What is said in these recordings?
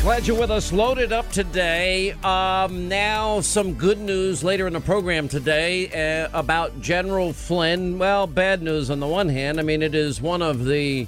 glad you're with us. Loaded up today. Um, now, some good news later in the program today uh, about General Flynn. Well, bad news on the one hand. I mean, it is one of the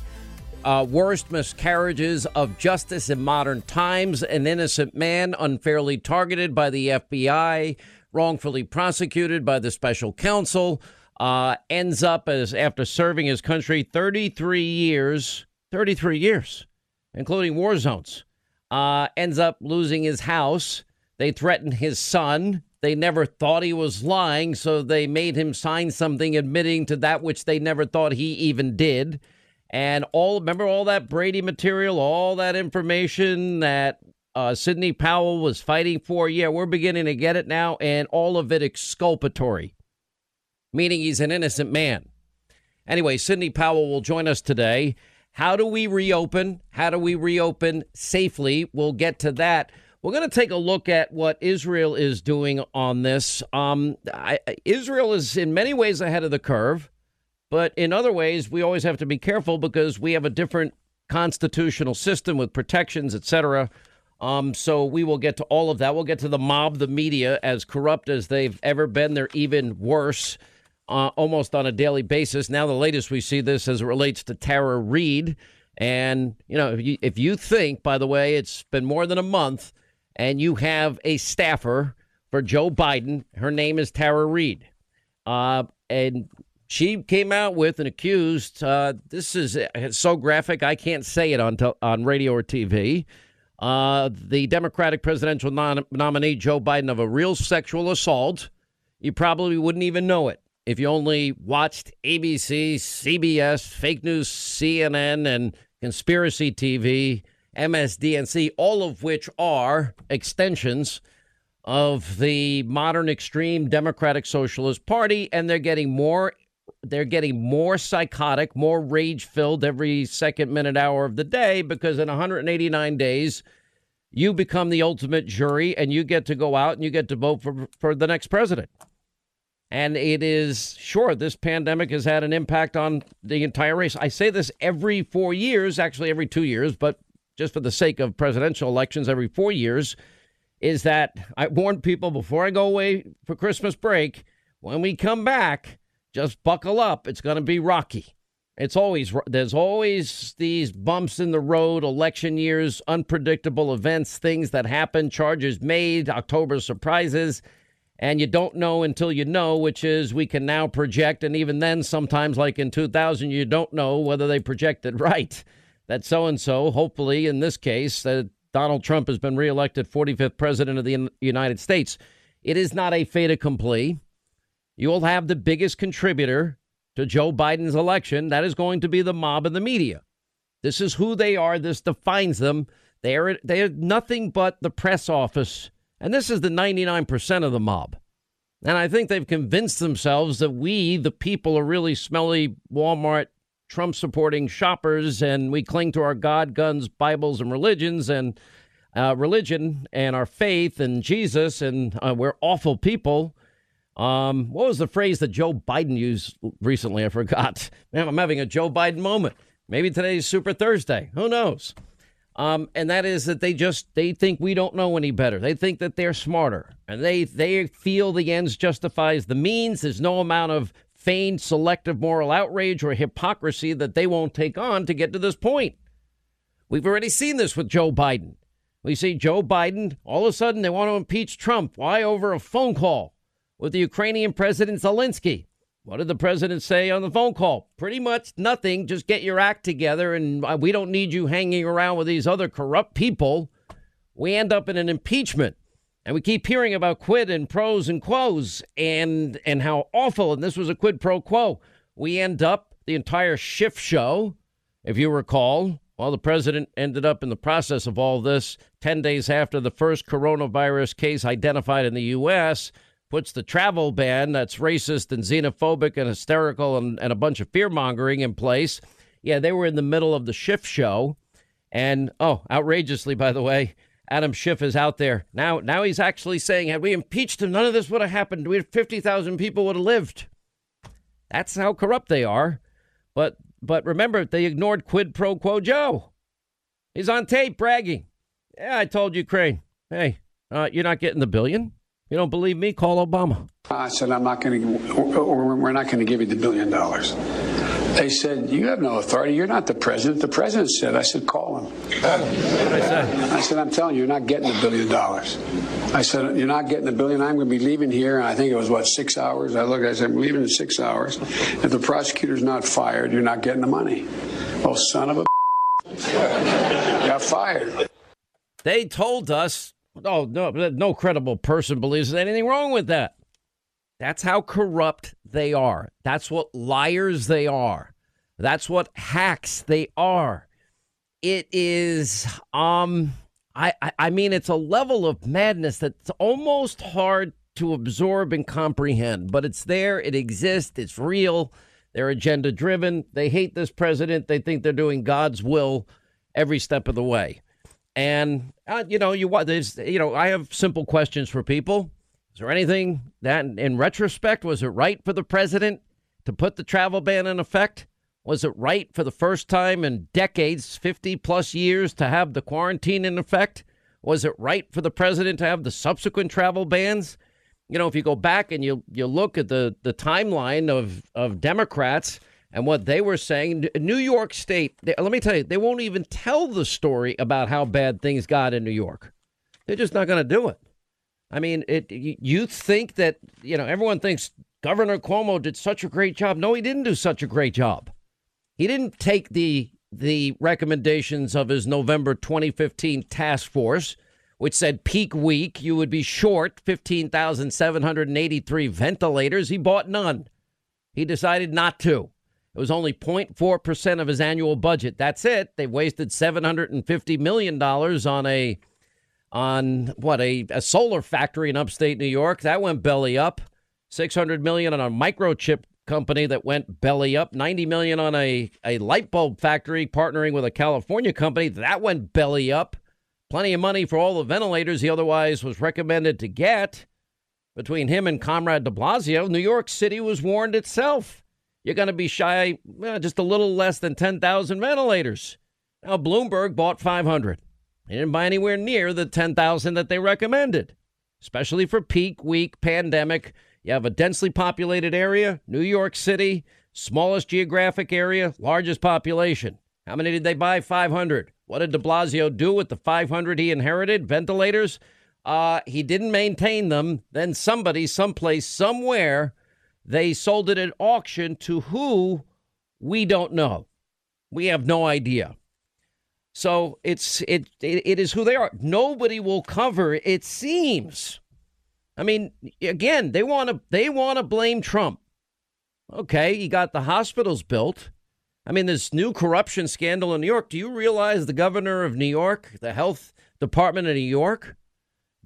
uh, worst miscarriages of justice in modern times. An innocent man unfairly targeted by the FBI, wrongfully prosecuted by the special counsel, uh, ends up as after serving his country 33 years. 33 years, including war zones uh, ends up losing his house. They threatened his son. They never thought he was lying, so they made him sign something admitting to that which they never thought he even did. And all remember all that Brady material, all that information that uh, Sidney Powell was fighting for. Yeah, we're beginning to get it now, and all of it exculpatory, meaning he's an innocent man. Anyway, Sidney Powell will join us today. How do we reopen? How do we reopen safely? We'll get to that. We're going to take a look at what Israel is doing on this. Um, I, Israel is in many ways ahead of the curve, but in other ways, we always have to be careful because we have a different constitutional system with protections, etc. Um, so we will get to all of that. We'll get to the mob, the media, as corrupt as they've ever been. They're even worse uh, almost on a daily basis. Now, the latest we see this as it relates to Tara Reade. And, you know, if you, if you think, by the way, it's been more than a month and you have a staffer for Joe Biden, her name is Tara Reade. Uh, and she came out with an accused. Uh, this is so graphic, I can't say it on, on radio or TV. Uh, the Democratic presidential non- nominee, Joe Biden, of a real sexual assault. You probably wouldn't even know it if you only watched ABC, CBS, fake news, CNN, and conspiracy TV, MSDNC, all of which are extensions of the modern extreme Democratic Socialist Party, and they're getting more they're getting more psychotic, more rage filled every second, minute, hour of the day because in 189 days, you become the ultimate jury and you get to go out and you get to vote for, for the next president. And it is sure this pandemic has had an impact on the entire race. I say this every four years, actually every two years, but just for the sake of presidential elections, every four years, is that I warn people before I go away for Christmas break when we come back, just buckle up. It's going to be rocky. It's always, there's always these bumps in the road, election years, unpredictable events, things that happen, charges made, October surprises and you don't know until you know, which is we can now project. And even then, sometimes, like in 2000, you don't know whether they projected right. That so and so, hopefully, in this case, that Donald Trump has been reelected 45th president of the United States. It is not a fait accompli. You will have the biggest contributor to Joe Biden's election. That is going to be the mob and the media. This is who they are. This defines them. They are, they are nothing but the press office and this is the 99% of the mob. And I think they've convinced themselves that we, the people, are really smelly Walmart Trump supporting shoppers and we cling to our God, guns, Bibles, and religions and uh, religion and our faith and Jesus, and uh, we're awful people. Um, what was the phrase that Joe Biden used recently? I forgot. Man, I'm having a Joe Biden moment. Maybe today's Super Thursday. Who knows? Um, and that is that they just they think we don't know any better. They think that they're smarter, and they they feel the ends justifies the means. There's no amount of feigned selective moral outrage or hypocrisy that they won't take on to get to this point. We've already seen this with Joe Biden. We see Joe Biden all of a sudden they want to impeach Trump. Why over a phone call with the Ukrainian President Zelensky? What did the president say on the phone call? Pretty much nothing. Just get your act together, and uh, we don't need you hanging around with these other corrupt people. We end up in an impeachment, and we keep hearing about quid and pros and quos, and and how awful. And this was a quid pro quo. We end up the entire shift show, if you recall. Well, the president ended up in the process of all this 10 days after the first coronavirus case identified in the U.S puts the travel ban that's racist and xenophobic and hysterical and, and a bunch of fear mongering in place. Yeah, they were in the middle of the Schiff show. And oh, outrageously, by the way, Adam Schiff is out there now. Now he's actually saying, had we impeached him, none of this would have happened. We had fifty thousand people would have lived. That's how corrupt they are. But but remember, they ignored quid pro quo Joe. He's on tape bragging. Yeah, I told Ukraine, hey, uh, you're not getting the billion. You don't believe me? Call Obama. I said, I'm not going to, or we're not going to give you the billion dollars. They said, You have no authority. You're not the president. The president said, I said, Call him. I say? I said, I'm telling you, you're not getting the billion dollars. I said, You're not getting the billion. I'm going to be leaving here. And I think it was, what, six hours? I looked, I said, I'm leaving in six hours. If the prosecutor's not fired, you're not getting the money. Oh, son of a got fired. They told us, oh, no, no credible person believes there's anything wrong with that. That's how corrupt they are. That's what liars they are. That's what hacks they are. It is um I, I, I mean it's a level of madness that's almost hard to absorb and comprehend, but it's there, it exists, it's real. They're agenda driven. They hate this president. They think they're doing God's will every step of the way. And uh, you know, you what there's you know, I have simple questions for people. Is there anything that, in retrospect, was it right for the president to put the travel ban in effect? Was it right for the first time in decades, 50 plus years, to have the quarantine in effect? Was it right for the president to have the subsequent travel bans? You know, if you go back and you you look at the the timeline of of Democrats and what they were saying, New York State. They, let me tell you, they won't even tell the story about how bad things got in New York. They're just not going to do it. I mean, it. You think that you know everyone thinks Governor Cuomo did such a great job. No, he didn't do such a great job. He didn't take the the recommendations of his November 2015 task force, which said peak week you would be short 15,783 ventilators. He bought none. He decided not to. It was only 0.4% of his annual budget. That's it. They wasted $750 million on a on what a, a solar factory in upstate New York that went belly up. 600 million on a microchip company that went belly up. 90 million on a, a light bulb factory partnering with a California company that went belly up. Plenty of money for all the ventilators he otherwise was recommended to get. Between him and Comrade de Blasio, New York City was warned itself. You're going to be shy just a little less than 10,000 ventilators. Now, Bloomberg bought 500. They didn't buy anywhere near the 10,000 that they recommended, especially for peak week pandemic. You have a densely populated area, New York City, smallest geographic area, largest population. How many did they buy? 500. What did de Blasio do with the 500 he inherited? Ventilators? Uh, he didn't maintain them. Then somebody, someplace, somewhere, they sold it at auction to who? We don't know. We have no idea. So it's it, it it is who they are. Nobody will cover. It seems. I mean, again, they want to they want to blame Trump. Okay, he got the hospitals built. I mean, this new corruption scandal in New York. Do you realize the governor of New York, the health department of New York,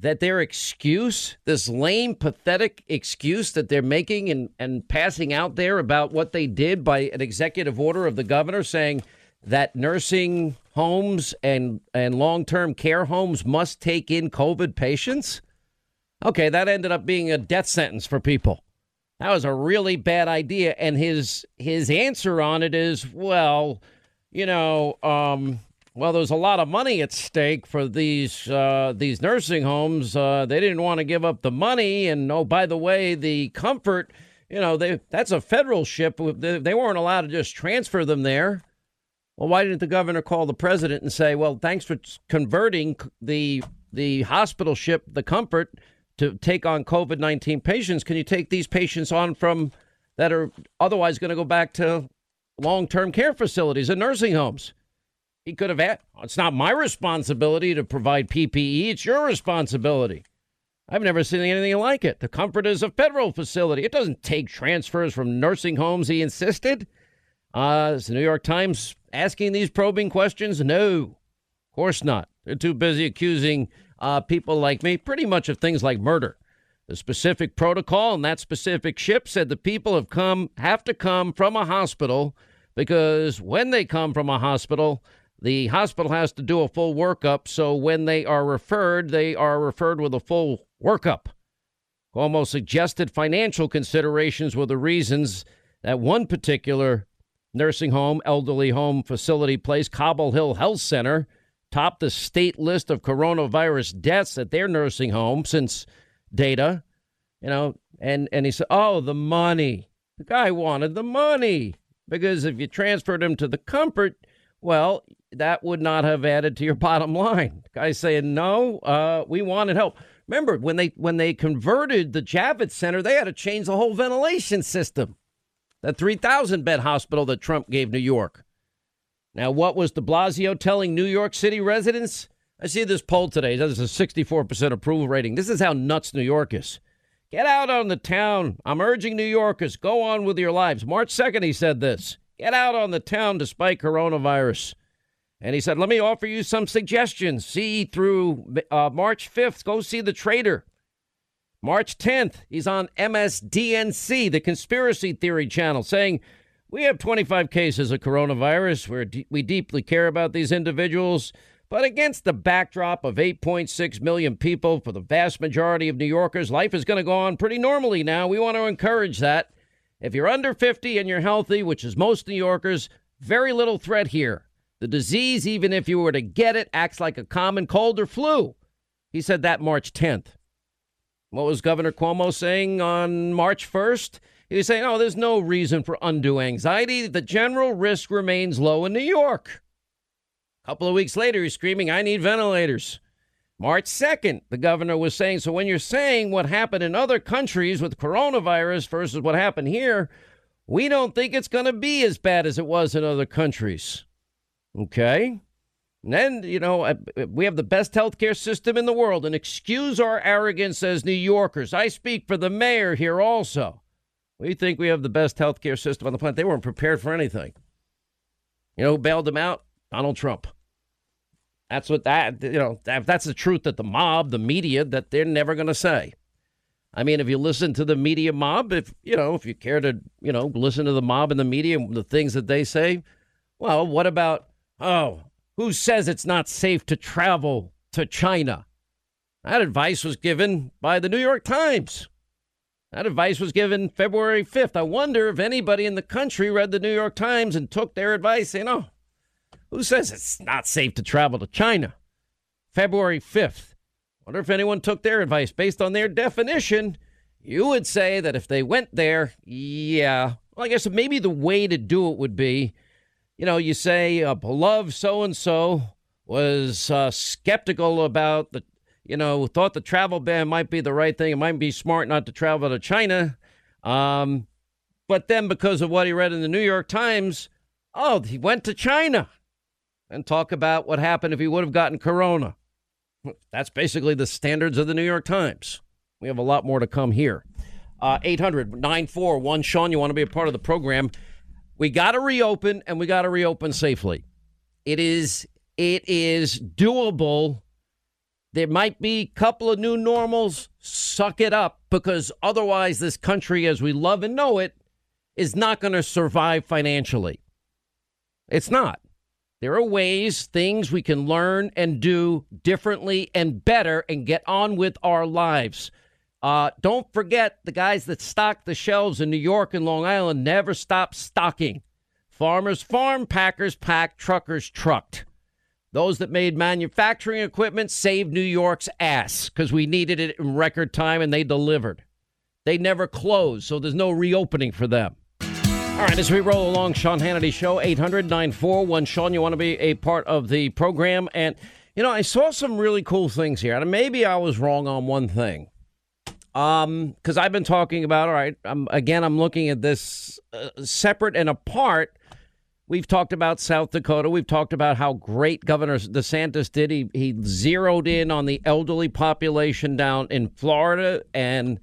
that their excuse, this lame, pathetic excuse that they're making and, and passing out there about what they did by an executive order of the governor saying that nursing homes and, and long term care homes must take in COVID patients? Okay, that ended up being a death sentence for people. That was a really bad idea. And his his answer on it is, well, you know, um, well, there's a lot of money at stake for these uh, these nursing homes. Uh, they didn't want to give up the money, and oh, by the way, the comfort. You know, they that's a federal ship. They weren't allowed to just transfer them there. Well, why didn't the governor call the president and say, "Well, thanks for converting the the hospital ship, the Comfort, to take on COVID nineteen patients? Can you take these patients on from that are otherwise going to go back to long term care facilities and nursing homes?" He could have had. It's not my responsibility to provide PPE. It's your responsibility. I've never seen anything like it. The Comfort is a federal facility. It doesn't take transfers from nursing homes. He insisted. Uh, is the New York Times asking these probing questions? No, of course not. They're too busy accusing uh, people like me pretty much of things like murder. The specific protocol on that specific ship said the people have come have to come from a hospital because when they come from a hospital, the hospital has to do a full workup. So when they are referred, they are referred with a full workup. Cuomo suggested financial considerations were the reasons that one particular nursing home, elderly home facility place, Cobble Hill Health Center, topped the state list of coronavirus deaths at their nursing home since data, you know, and, and he said, oh, the money. The guy wanted the money because if you transferred him to the comfort, well, that would not have added to your bottom line. Guy's saying, no, uh, we wanted help. Remember when they when they converted the Javits Center, they had to change the whole ventilation system. That 3,000 bed hospital that Trump gave New York. Now, what was de Blasio telling New York City residents? I see this poll today. This is a 64% approval rating. This is how nuts New York is. Get out on the town. I'm urging New Yorkers, go on with your lives. March 2nd, he said this. Get out on the town despite coronavirus. And he said, let me offer you some suggestions. See through uh, March 5th, go see The Traitor. March 10th, he's on MSDNC, the conspiracy theory channel, saying, we have 25 cases of coronavirus. We're we deeply care about these individuals. But against the backdrop of 8.6 million people, for the vast majority of New Yorkers, life is going to go on pretty normally now. We want to encourage that. If you're under 50 and you're healthy, which is most New Yorkers, very little threat here. The disease, even if you were to get it, acts like a common cold or flu. He said that March 10th. What was Governor Cuomo saying on March 1st? He was saying, oh, there's no reason for undue anxiety. The general risk remains low in New York. A couple of weeks later, he's screaming, I need ventilators. March 2nd, the governor was saying, so when you're saying what happened in other countries with coronavirus versus what happened here, we don't think it's going to be as bad as it was in other countries. Okay? And then, you know, we have the best healthcare system in the world. And excuse our arrogance as New Yorkers. I speak for the mayor here also. We think we have the best healthcare system on the planet. They weren't prepared for anything. You know who bailed them out? Donald Trump. That's what that, you know, that, that's the truth that the mob, the media, that they're never going to say. I mean, if you listen to the media mob, if, you know, if you care to, you know, listen to the mob and the media and the things that they say, well, what about, oh, who says it's not safe to travel to China? That advice was given by the New York Times. That advice was given February 5th. I wonder if anybody in the country read the New York Times and took their advice, You know, who says it's not safe to travel to China? February 5th. Wonder if anyone took their advice based on their definition. You would say that if they went there, yeah. Well, I guess maybe the way to do it would be, you know, you say a beloved so and so was uh, skeptical about the you know, thought the travel ban might be the right thing. It might be smart not to travel to China. Um, but then, because of what he read in the New York Times, oh, he went to China and talk about what happened if he would have gotten corona. That's basically the standards of the New York Times. We have a lot more to come here. Uh, 800 941 Sean, you want to be a part of the program? We got to reopen and we got to reopen safely. It is it is doable there might be a couple of new normals. Suck it up because otherwise, this country, as we love and know it, is not going to survive financially. It's not. There are ways, things we can learn and do differently and better and get on with our lives. Uh, don't forget the guys that stock the shelves in New York and Long Island never stop stocking. Farmers farm, packers pack, truckers trucked. Those that made manufacturing equipment saved New York's ass because we needed it in record time and they delivered. They never closed, so there's no reopening for them. All right, as we roll along, Sean Hannity Show, 800 941. Sean, you want to be a part of the program? And, you know, I saw some really cool things here. And maybe I was wrong on one thing. Um, because I've been talking about, all right, I'm, again, I'm looking at this uh, separate and apart We've talked about South Dakota. We've talked about how great Governor DeSantis did. He, he zeroed in on the elderly population down in Florida and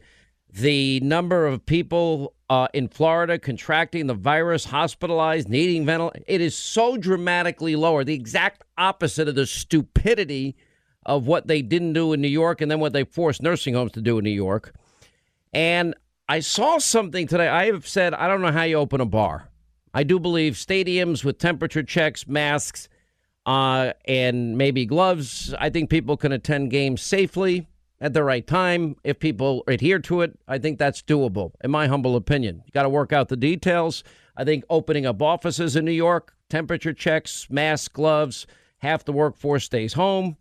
the number of people uh, in Florida contracting the virus, hospitalized, needing ventilators. It is so dramatically lower, the exact opposite of the stupidity of what they didn't do in New York and then what they forced nursing homes to do in New York. And I saw something today. I have said, I don't know how you open a bar. I do believe stadiums with temperature checks, masks, uh, and maybe gloves. I think people can attend games safely at the right time if people adhere to it. I think that's doable, in my humble opinion. You got to work out the details. I think opening up offices in New York, temperature checks, masks, gloves, half the workforce stays home.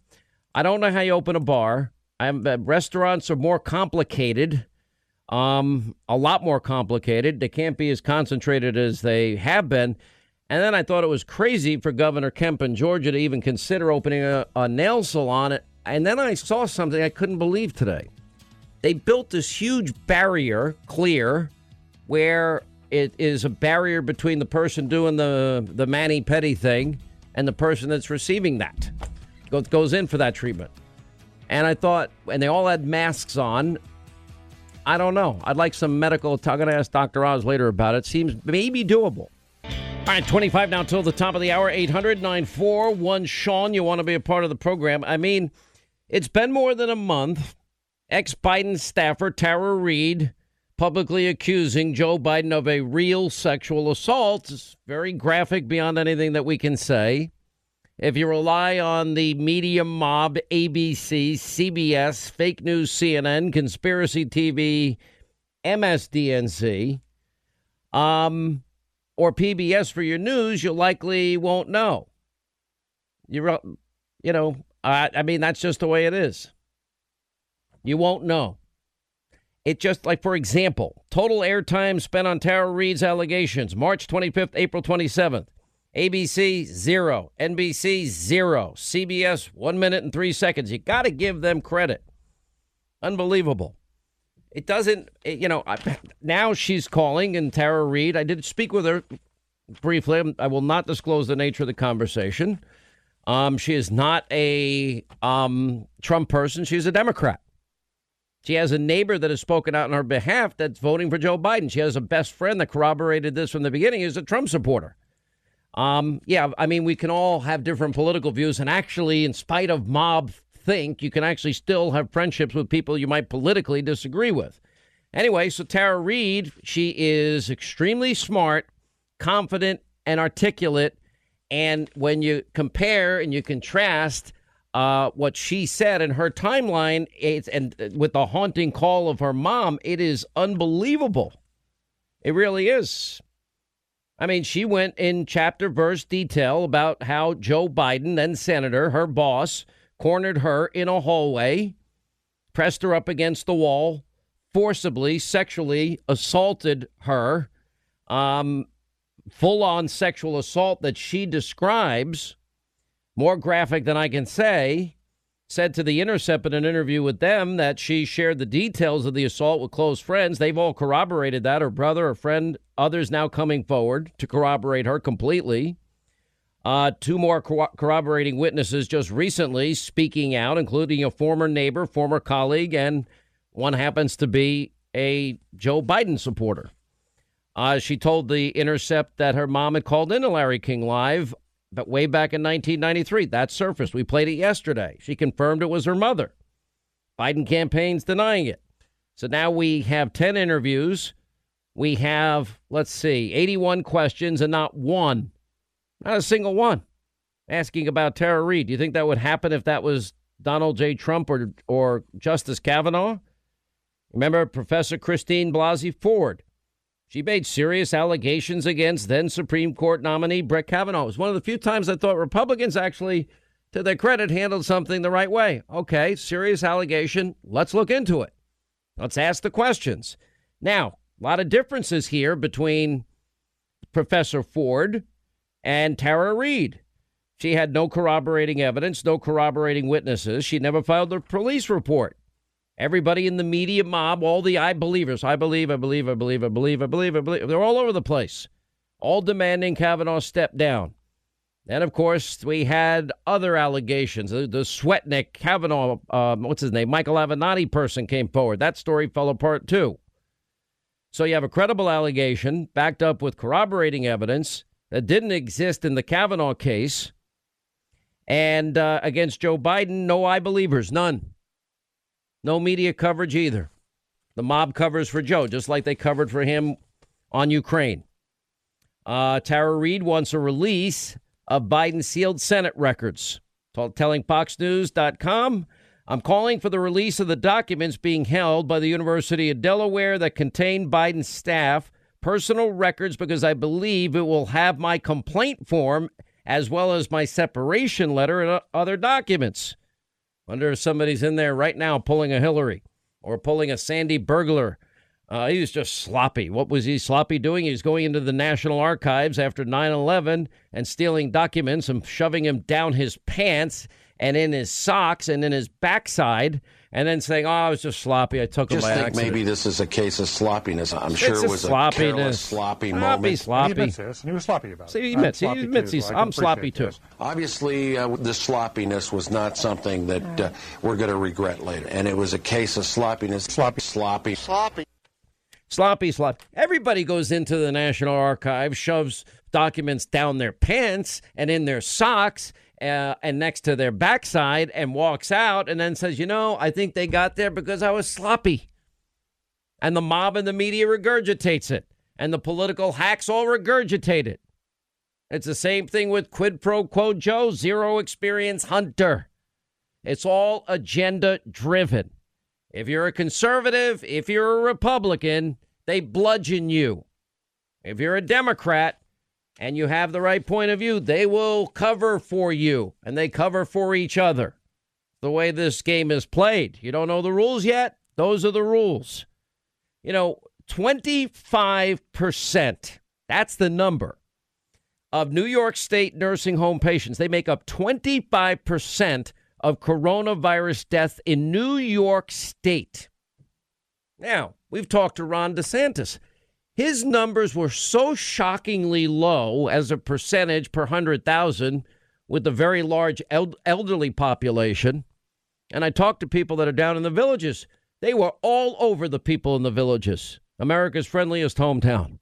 I don't know how you open a bar. I'm, uh, restaurants are more complicated, um, a lot more complicated. They can't be as concentrated as they have been. And then I thought it was crazy for Governor Kemp in Georgia to even consider opening a, a nail salon. And then I saw something I couldn't believe today. They built this huge barrier, clear, where it is a barrier between the person doing the the mani petty thing and the person that's receiving that. Goes in for that treatment. And I thought, and they all had masks on. I don't know. I'd like some medical. I'm going to ask Dr. Oz later about it. Seems maybe doable. All right, 25 now till the top of the hour. 800 941 Sean. You want to be a part of the program. I mean, it's been more than a month. Ex Biden staffer Tara Reade publicly accusing Joe Biden of a real sexual assault. It's very graphic beyond anything that we can say. If you rely on the media mob, ABC, CBS, fake news, CNN, conspiracy TV, MSDNC, um, or PBS for your news, you likely won't know. You, you know, I, I mean, that's just the way it is. You won't know. It just like, for example, total airtime spent on Tara Reade's allegations March 25th, April 27th. ABC, zero. NBC, zero. CBS, one minute and three seconds. You got to give them credit. Unbelievable. It doesn't, you know, now she's calling and Tara Reade. I did speak with her briefly. I will not disclose the nature of the conversation. Um, she is not a um, Trump person. She's a Democrat. She has a neighbor that has spoken out on her behalf that's voting for Joe Biden. She has a best friend that corroborated this from the beginning. Is a Trump supporter. Um, yeah, I mean, we can all have different political views, and actually, in spite of mob think, you can actually still have friendships with people you might politically disagree with. Anyway, so Tara Reade, she is extremely smart, confident, and articulate. And when you compare and you contrast uh, what she said in her timeline, and with the haunting call of her mom, it is unbelievable. It really is. I mean, she went in chapter verse detail about how Joe Biden, then senator, her boss, cornered her in a hallway, pressed her up against the wall, forcibly sexually assaulted her, um, full on sexual assault that she describes, more graphic than I can say said to The Intercept in an interview with them that she shared the details of the assault with close friends. They've all corroborated that. Her brother, her friend, others now coming forward to corroborate her completely. Uh, two more co- corroborating witnesses just recently speaking out, including a former neighbor, former colleague, and one happens to be a Joe Biden supporter. Uh, she told The Intercept that her mom had called into Larry King Live but way back in 1993. That surfaced. We played it yesterday. She confirmed it was her mother. Biden campaign's denying it. So now we have 10 interviews. We have, let's see, 81 questions and not one, not a single one, asking about Tara Reade. Do you think that would happen if that was Donald J. Trump or, or Justice Kavanaugh? Remember Professor Christine Blasey Ford she made serious allegations against then Supreme Court nominee Brett Kavanaugh. It was one of the few times I thought Republicans actually, to their credit, handled something the right way. Okay, serious allegation. Let's look into it. Let's ask the questions. Now, a lot of differences here between Professor Ford and Tara Reade. She had no corroborating evidence, no corroborating witnesses. She never filed a police report. Everybody in the media mob, all the I believers, I believe, I believe, I believe, I believe, I believe, I believe, they're all over the place, all demanding Kavanaugh step down. And of course, we had other allegations. The, the Swetnick Kavanaugh, uh, what's his name, Michael Avenatti person came forward. That story fell apart too. So you have a credible allegation backed up with corroborating evidence that didn't exist in the Kavanaugh case. And uh, against Joe Biden, no I believers, none. No media coverage either. The mob covers for Joe, just like they covered for him on Ukraine. Uh, Tara Reade wants a release of Biden sealed Senate records. Telling FoxNews.com, I'm calling for the release of the documents being held by the University of Delaware that contain Biden's staff personal records because I believe it will have my complaint form as well as my separation letter and other documents. Wonder if somebody's in there right now pulling a Hillary or pulling a Sandy Berger. Uh, he was just sloppy. What was he sloppy doing? He was going into the National Archives after 9 11 and stealing documents and shoving them down his pants and in his socks and in his backside and then saying, "Oh, I was just sloppy. I took just him by think accident." maybe this is a case of sloppiness. I'm It's sure a it was a sloppiness. careless, sloppy Sloppy, moment. He sloppy. admits this, and he was sloppy about it. See, he admits- he sloppy admits too, he's- so I can I'm sloppy too. this. Obviously, uh, the sloppiness was not something that uh, we're going to regret later, and it was a case of sloppiness. Sloppy. sloppy, sloppy. sloppy, sloppy. Everybody goes into the National Archive, shoves documents down their pants and in their socks uh, and next to their backside, and walks out and then says, "You know, I think they got there because I was sloppy." And the mob and the media regurgitates it, and the political hacks all regurgitate it. It's the same thing with quid pro quo Joe, zero experience Hunter. It's all agenda driven. If you're a conservative, if you're a Republican, they bludgeon you. If you're a Democrat and you have the right point of view, they will cover for you and they cover for each other. The way this game is played. You don't know the rules yet? Those are the rules. You know, 25%, that's the number, of New York State nursing home patients. They make up 25% of coronavirus deaths in New York State. Now, we've talked to Ron DeSantis. His numbers were so shockingly low as a percentage per 100,000 with the very large el- elderly population. And I talked to people that are down in the villages. They were all over the people in the villages. America's friendliest hometown.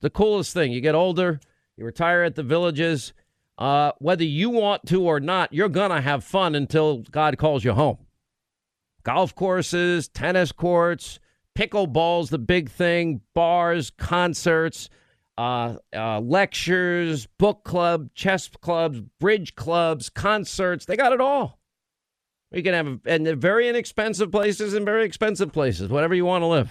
The coolest thing. You get older, you retire at the villages. Uh, whether you want to or not, you're going to have fun until God calls you home. Golf courses, tennis courts, pickleball's the big thing, bars, concerts, uh, uh, lectures, book club, chess clubs, bridge clubs, concerts. They got it all. You can have and very inexpensive places and very expensive places, whatever you want to live.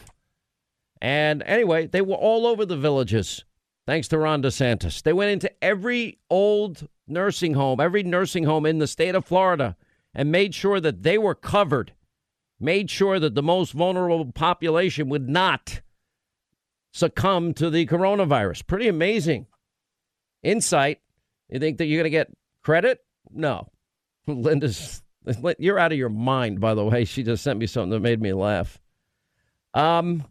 And anyway, they were all over the villages, thanks to Ron DeSantis. They went into every old nursing home, every nursing home in the state of Florida, and made sure that they were covered, made sure that the most vulnerable population would not succumb to the coronavirus. Pretty amazing insight. You think that you're going to get credit? No. Linda's, you're out of your mind, by the way. She just sent me something that made me laugh. Um,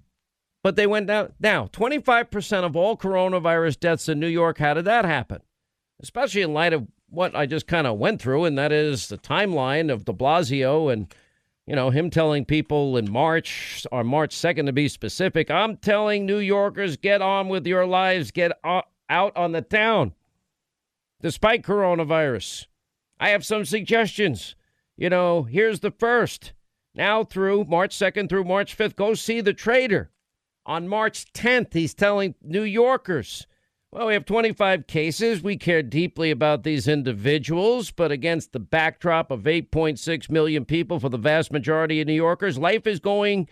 but they went down. Now, 25% of all coronavirus deaths in New York, how did that happen? Especially in light of what I just kind of went through, and that is the timeline of de Blasio and, you know, him telling people in March, or March 2nd to be specific, I'm telling New Yorkers, get on with your lives, get out on the town. Despite coronavirus, I have some suggestions. You know, here's the first. Now through March 2nd through March 5th, go see the Traitor. On March 10th, he's telling New Yorkers, well, we have 25 cases. We care deeply about these individuals, but against the backdrop of 8.6 million people for the vast majority of New Yorkers, life is going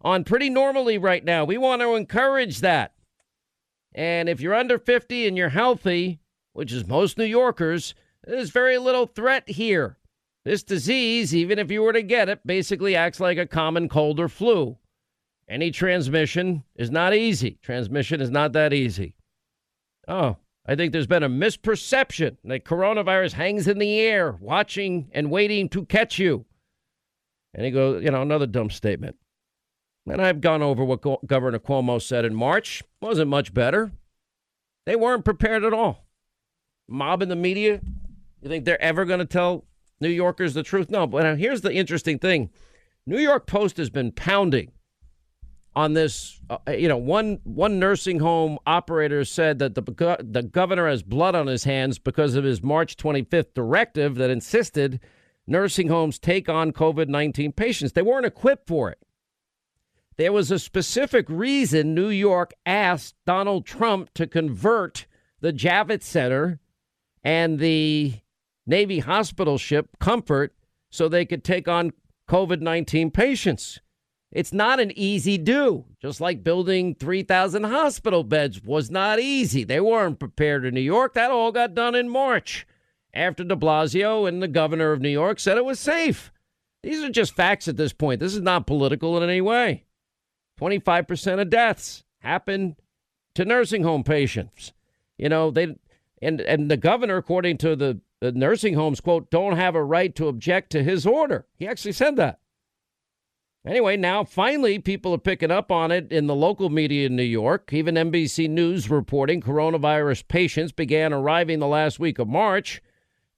on pretty normally right now. We want to encourage that. And if you're under 50 and you're healthy, which is most New Yorkers, there's very little threat here. This disease, even if you were to get it, basically acts like a common cold or flu. Any transmission is not easy. Transmission is not that easy. Oh, I think there's been a misperception that coronavirus hangs in the air, watching and waiting to catch you. And he goes, you know, another dumb statement. And I've gone over what Go- Governor Cuomo said in March. Wasn't much better. They weren't prepared at all. Mob in the media, you think they're ever going to tell New Yorkers the truth? No. But here's the interesting thing New York Post has been pounding on this. Uh, you know, one one nursing home operator said that the the governor has blood on his hands because of his March 25th directive that insisted nursing homes take on COVID 19 patients. They weren't equipped for it. There was a specific reason New York asked Donald Trump to convert the Javits Center and the Navy hospital ship Comfort so they could take on COVID 19 patients. It's not an easy do, just like building 3,000 hospital beds was not easy. They weren't prepared in New York. That all got done in March after de Blasio and the governor of New York said it was safe. These are just facts at this point. This is not political in any way. 25% of deaths happen to nursing home patients. You know, they and and the governor according to the, the nursing homes quote don't have a right to object to his order. He actually said that. Anyway, now finally people are picking up on it in the local media in New York. Even NBC News reporting coronavirus patients began arriving the last week of March,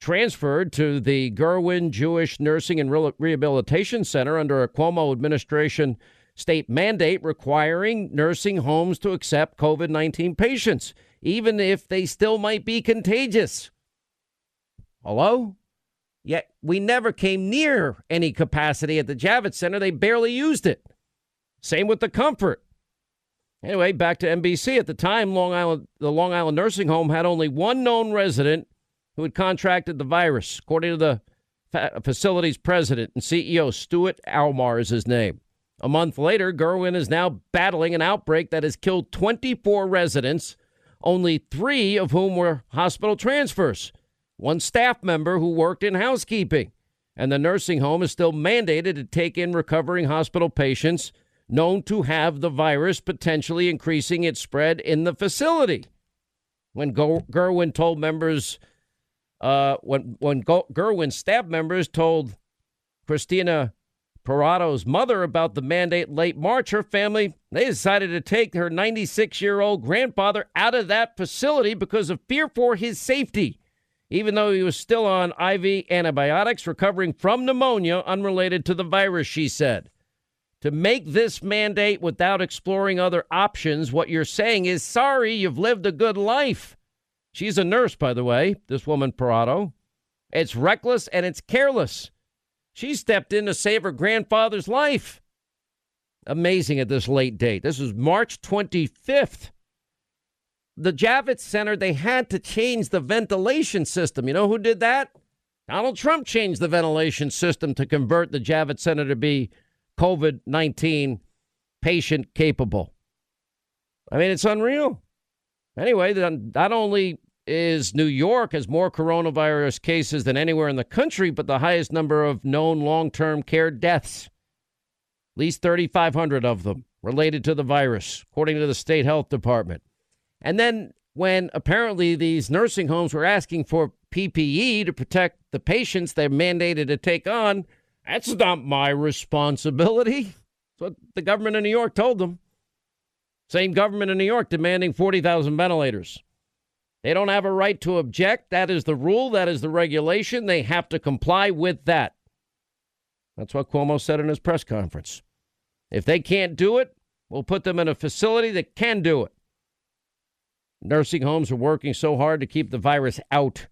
transferred to the Gurwin Jewish Nursing and Rehabilitation Center under a Cuomo administration state mandate requiring nursing homes to accept COVID 19 patients, even if they still might be contagious. Hello? Yet we never came near any capacity at the Javits Center. They barely used it. Same with the Comfort. Anyway, back to NBC. At the time, Long Island, the Long Island nursing home had only one known resident who had contracted the virus, according to the fa- facility's president and CEO. Stuart Almer is his name. A month later, Gurwin is now battling an outbreak that has killed 24 residents, only three of whom were hospital transfers one staff member who worked in housekeeping. And the nursing home is still mandated to take in recovering hospital patients known to have the virus, potentially increasing its spread in the facility. When Gurwin told members, uh, when when Gurwin staff members told Christina Parato's mother about the mandate late March, her family they decided to take her 96 year old grandfather out of that facility because of fear for his safety even though he was still on IV antibiotics, recovering from pneumonia unrelated to the virus, she said. To make this mandate without exploring other options, what you're saying is sorry, you've lived a good life. She's a nurse, by the way, this woman, Parato. It's reckless and it's careless. She stepped in to save her grandfather's life. Amazing at this late date. This was March 25th the Javits Center, they had to change the ventilation system. You know who did that? Donald Trump changed the ventilation system to convert the Javits Center to be COVID 19 patient capable. I mean, it's unreal. Anyway, not only is New York has more coronavirus cases than anywhere in the country, but the highest number of known long term care deaths. At least 3,500 of them related to the virus, according to the state health department. And then when apparently these nursing homes were asking for PPE to protect the patients they're mandated to take on, that's not my responsibility. That's what the government of New York told them. Same government in New York demanding 40,000 ventilators. They don't have a right to object. That is the rule. That is the regulation. They have to comply with that. That's what Cuomo said in his press conference. If they can't do it, we'll put them in a facility that can do it. Nursing homes are working so hard to keep the virus out.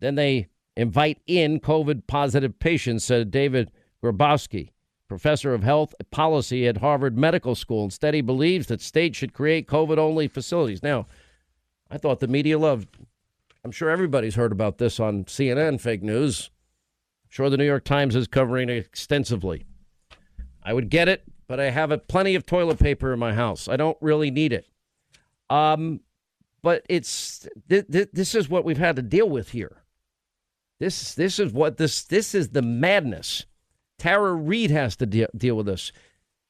Then they invite in COVID positive patients, said David Grabowski, professor of health policy at Harvard Medical School. Instead, he believes that states should create COVID only facilities. Now, I thought the media loved, I'm sure everybody's heard about this on CNN fake news. I'm sure the New York Times is covering it extensively. I would get it, but I have a, plenty of toilet paper in my house. I don't really need it. Um, but it's th- th- this is what we've had to deal with here. This this is what this this is the madness. Tara Reade has to de- deal with this.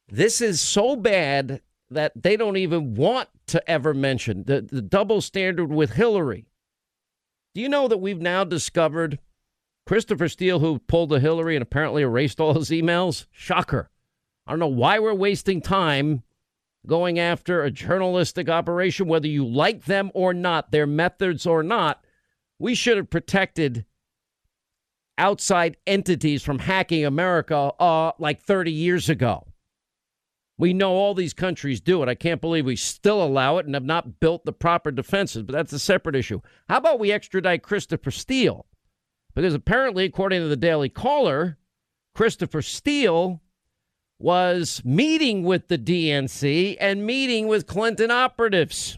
This is so bad that they don't even want to ever mention the, the double standard with Hillary. Do you know that we've now discovered Christopher Steele, who pulled the Hillary and apparently erased all his emails? Shocker. I don't know why we're wasting time going after a journalistic operation, whether you like them or not, their methods or not. We should have protected outside entities from hacking America uh, like 30 years ago. We know all these countries do it. I can't believe we still allow it and have not built the proper defenses, but that's a separate issue. How about we extradite Christopher Steele? Because apparently, according to the Daily Caller, Christopher Steele was meeting with the DNC and meeting with Clinton operatives.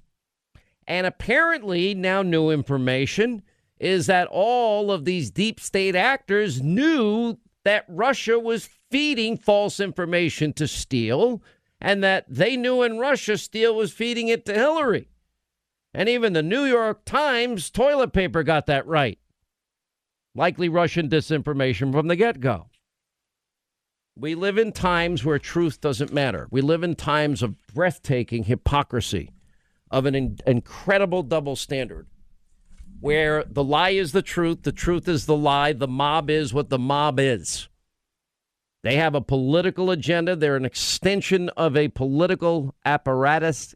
And apparently, now new information is that all of these deep state actors knew that Russia was feeding false information to Steele and that they knew in Russia Steele was feeding it to Hillary. And even the New York Times toilet paper got that right. Likely Russian disinformation from the get go. We live in times where truth doesn't matter. We live in times of breathtaking hypocrisy, of an in- incredible double standard, where the lie is the truth, the truth is the lie, the mob is what the mob is. They have a political agenda. They're an extension of a political apparatus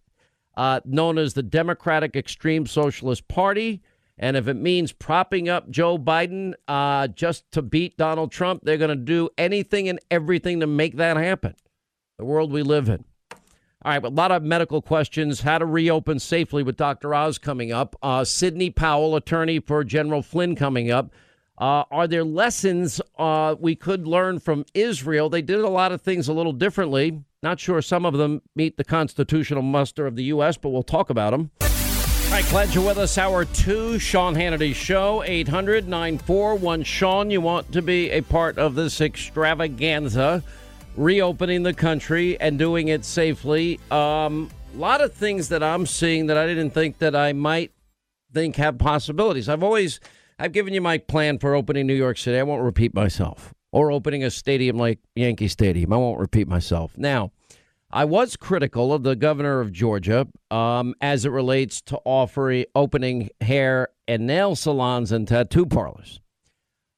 uh, known as the Democratic Extreme Socialist Party. And if it means propping up Joe Biden uh, just to beat Donald Trump, they're going to do anything and everything to make that happen. The world we live in. All right, a lot of medical questions. How to reopen safely with Dr. Oz coming up. Uh, Sidney Powell, attorney for General Flynn, coming up. Uh, are there lessons uh, we could learn from Israel? They did a lot of things a little differently. Not sure some of them meet the constitutional muster of the U.S., but we'll talk about them. Right, glad you're with us. Hour two, Sean Hannity Show, 800 941 Sean. You want to be a part of this extravaganza, reopening the country and doing it safely. Um, a lot of things that I'm seeing that I didn't think that I might think have possibilities. I've always I've given you my plan for opening New York City. I won't repeat myself. Or opening a stadium like Yankee Stadium. I won't repeat myself. Now, I was critical of the governor of Georgia um, as it relates to offering opening hair and nail salons and tattoo parlors.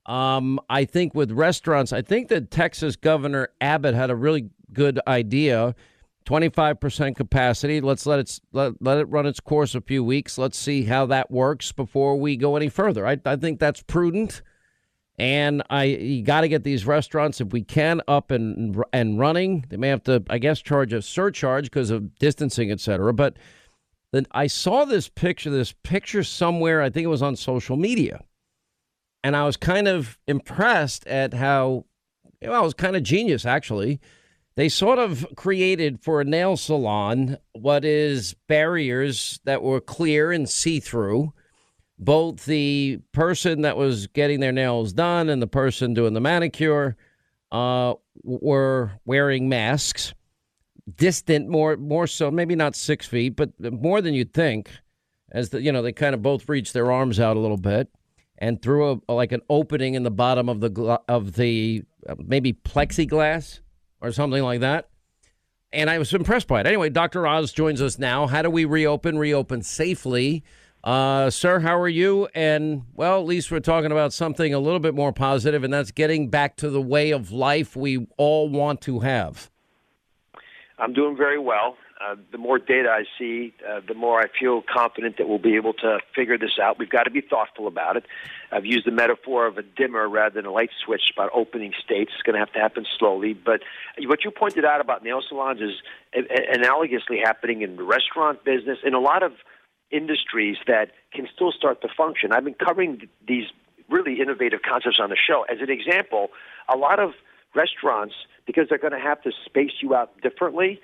Um, I think with restaurants, I think that Texas Governor Abbott had a really good idea 25% capacity. Let's let it let, let it run its course a few weeks. Let's see how that works before we go any further. I, I think that's prudent. And I you got to get these restaurants if we can up and and running. They may have to, I guess, charge a surcharge because of distancing, et cetera. But then I saw this picture, this picture somewhere. I think it was on social media, and I was kind of impressed at how well it was kind of genius actually they sort of created for a nail salon what is barriers that were clear and see through. Both the person that was getting their nails done and the person doing the manicure uh, were wearing masks, distant more more so, maybe not six feet, but more than you'd think. As the you know, they kind of both reached their arms out a little bit and through a like an opening in the bottom of the of the uh, maybe plexiglass or something like that. And I was impressed by it. Anyway, Dr. Oz joins us now. How do we reopen, reopen safely? Uh, sir, how are you? And, well, at least we're talking about something a little bit more positive, and that's getting back to the way of life we all want to have. I'm doing very well. Uh, the more data I see, uh, the more I feel confident that we'll be able to figure this out. We've got to be thoughtful about it. I've used the metaphor of a dimmer rather than a light switch about opening states. It's going to have to happen slowly. But what you pointed out about nail salons is analogously happening in the restaurant business, in a lot of industries that can still start to function. I've been covering these really innovative concepts on the show. As an example, a lot of restaurants, because they're going to have to space you out differently,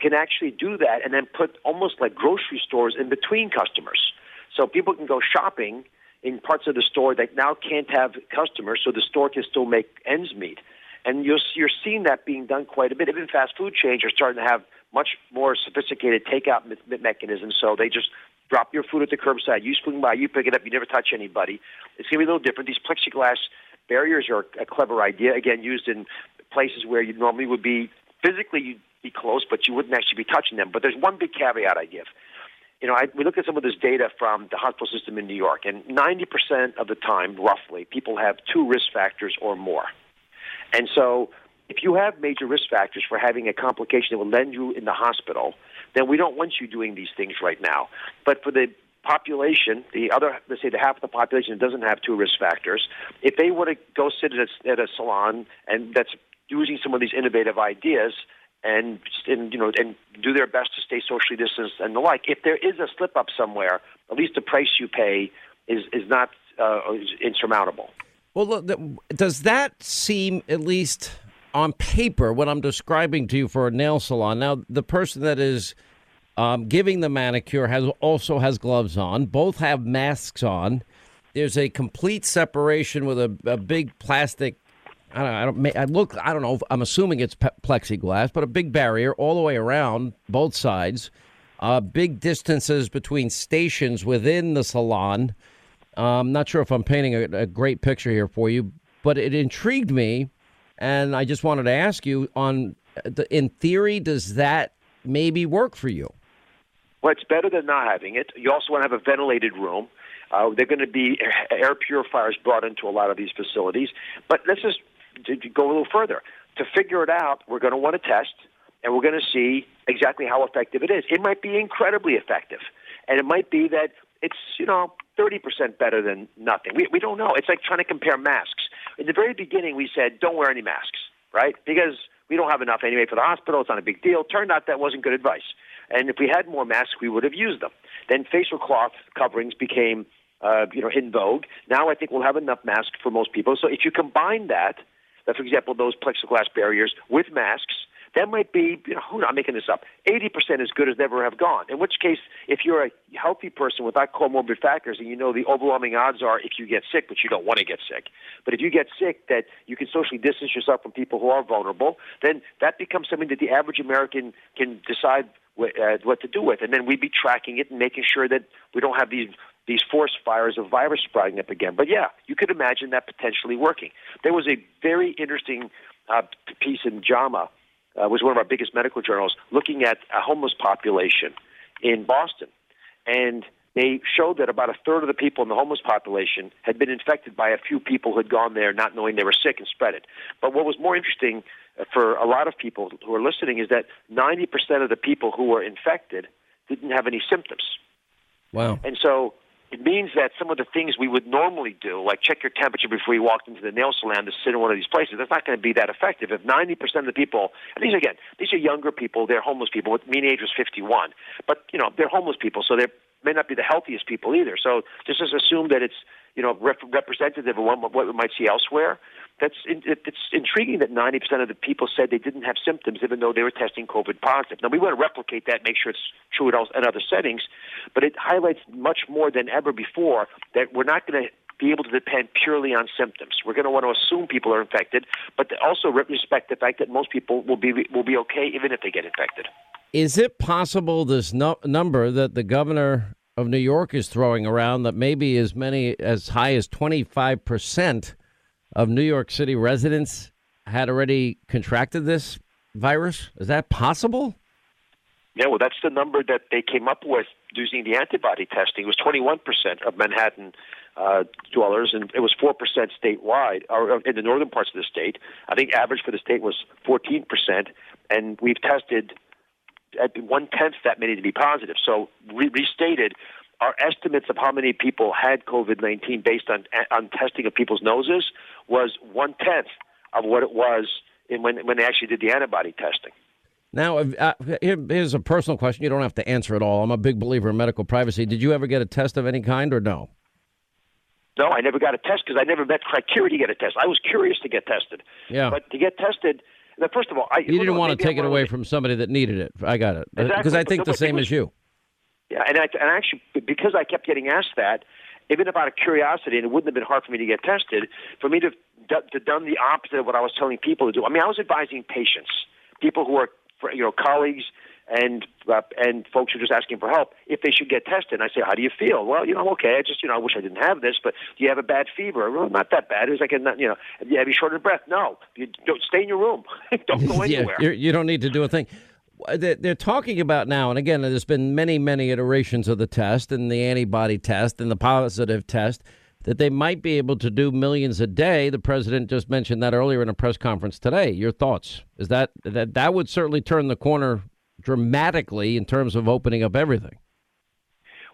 can actually do that and then put almost like grocery stores in between customers. So people can go shopping in parts of the store that now can't have customers, so the store can still make ends meet. And you're, you're seeing that being done quite a bit. Even fast food chains are starting to have much more sophisticated takeout mechanisms. So they just drop your food at the curbside. You swing by, you pick it up, you never touch anybody. It's going to be a little different. These plexiglass barriers are a clever idea, again, used in places where you normally would be physically you'd be close, but you wouldn't actually be touching them. But there's one big caveat I give. You know, I, we look at some of this data from the hospital system in New York, and 90% of the time, roughly, people have two risk factors or more. And so, if you have major risk factors for having a complication that will land you in the hospital, then we don't want you doing these things right now. But for the population, the other, let's say the half of the population that doesn't have two risk factors, if they were to go sit at a, at a salon and that's using some of these innovative ideas and, and you know and do their best to stay socially distanced and the like. If there is a slip up somewhere, at least the price you pay is is not uh, insurmountable. Well, does that seem at least on paper what I'm describing to you for a nail salon? Now, the person that is um, giving the manicure has also has gloves on. Both have masks on. There's a complete separation with a, a big plastic I don't, I don't. I look. I don't know. I'm assuming it's plexiglass, but a big barrier all the way around both sides. Uh, big distances between stations within the salon. I'm um, not sure if I'm painting a, a great picture here for you, but it intrigued me, and I just wanted to ask you on. In theory, does that maybe work for you? Well, it's better than not having it. You also want to have a ventilated room. Uh, they're going to be air purifiers brought into a lot of these facilities. But let's just go a little further. To figure it out, we're going to want to test, and we're going to see exactly how effective it is. It might be incredibly effective, and it might be that it's you know 30% better than nothing. We we don't know. It's like trying to compare masks. In the very beginning, we said don't wear any masks, right? Because we don't have enough anyway for the hospital. It's not a big deal. Turned out that wasn't good advice. And if we had more masks, we would have used them. Then facial cloth coverings became, uh, you know, in vogue. Now I think we'll have enough masks for most people. So if you combine that, that for example, those plexiglass barriers with masks, that might be, you know, I'm making this up, 80% as good as never have gone. In which case, if you're a healthy person without comorbid factors and you know the overwhelming odds are if you get sick, but you don't want to get sick, but if you get sick, that you can socially distance yourself from people who are vulnerable, then that becomes something that the average American can decide what, uh, what to do with. And then we'd be tracking it and making sure that we don't have these these forest fires of virus sprouting up again. But yeah, you could imagine that potentially working. There was a very interesting uh, piece in JAMA uh, was one of our biggest medical journals, looking at a homeless population in Boston. And they showed that about a third of the people in the homeless population had been infected by a few people who had gone there not knowing they were sick and spread it. But what was more interesting uh, for a lot of people who are listening is that 90% of the people who were infected didn't have any symptoms. Wow. And so it means that some of the things we would normally do, like check your temperature before you walked into the nail salon to sit in one of these places, that's not going to be that effective. If 90% of the people, and these again, these are younger people, they're homeless people. Mean age was 51, but you know they're homeless people, so they may not be the healthiest people either. So just assume that it's you know rep- representative of what we might see elsewhere that's it's intriguing that 90% of the people said they didn't have symptoms even though they were testing COVID positive. Now we want to replicate that, make sure it's true in other settings, but it highlights much more than ever before that we're not going to be able to depend purely on symptoms. We're going to want to assume people are infected, but also respect the fact that most people will be will be okay even if they get infected. Is it possible this no- number that the governor of New York is throwing around that maybe as many as high as 25 percent of New York City residents had already contracted this virus? Is that possible? Yeah, well, that's the number that they came up with using the antibody testing. It was 21% of Manhattan uh, dwellers, and it was 4% statewide, or in the northern parts of the state. I think average for the state was 14%, and we've tested at one tenth that many to be positive. So, re- restated, our estimates of how many people had COVID 19 based on, on testing of people's noses was one tenth of what it was in when, when they actually did the antibody testing. Now, uh, here's a personal question. You don't have to answer it all. I'm a big believer in medical privacy. Did you ever get a test of any kind or no? No, I never got a test because I never met criteria to get a test. I was curious to get tested. Yeah. But to get tested, first of all, I, you didn't want to take it away from somebody that needed it. I got it. Because exactly. I think the same as you. Yeah, and, I, and actually, because I kept getting asked that, even out of curiosity, and it wouldn't have been hard for me to get tested, for me to to done the opposite of what I was telling people to do. I mean, I was advising patients, people who are you know colleagues and uh, and folks who are just asking for help if they should get tested. And I say, how do you feel? Well, you know, okay. I just you know, I wish I didn't have this, but do you have a bad fever? Well, not that bad. It was like a you know, have you short of breath? No. You don't stay in your room. don't go anywhere. yeah, you don't need to do a thing Uh, they're talking about now, and again, there's been many, many iterations of the test and the antibody test and the positive test that they might be able to do millions a day. The president just mentioned that earlier in a press conference today. Your thoughts? Is that that that would certainly turn the corner dramatically in terms of opening up everything?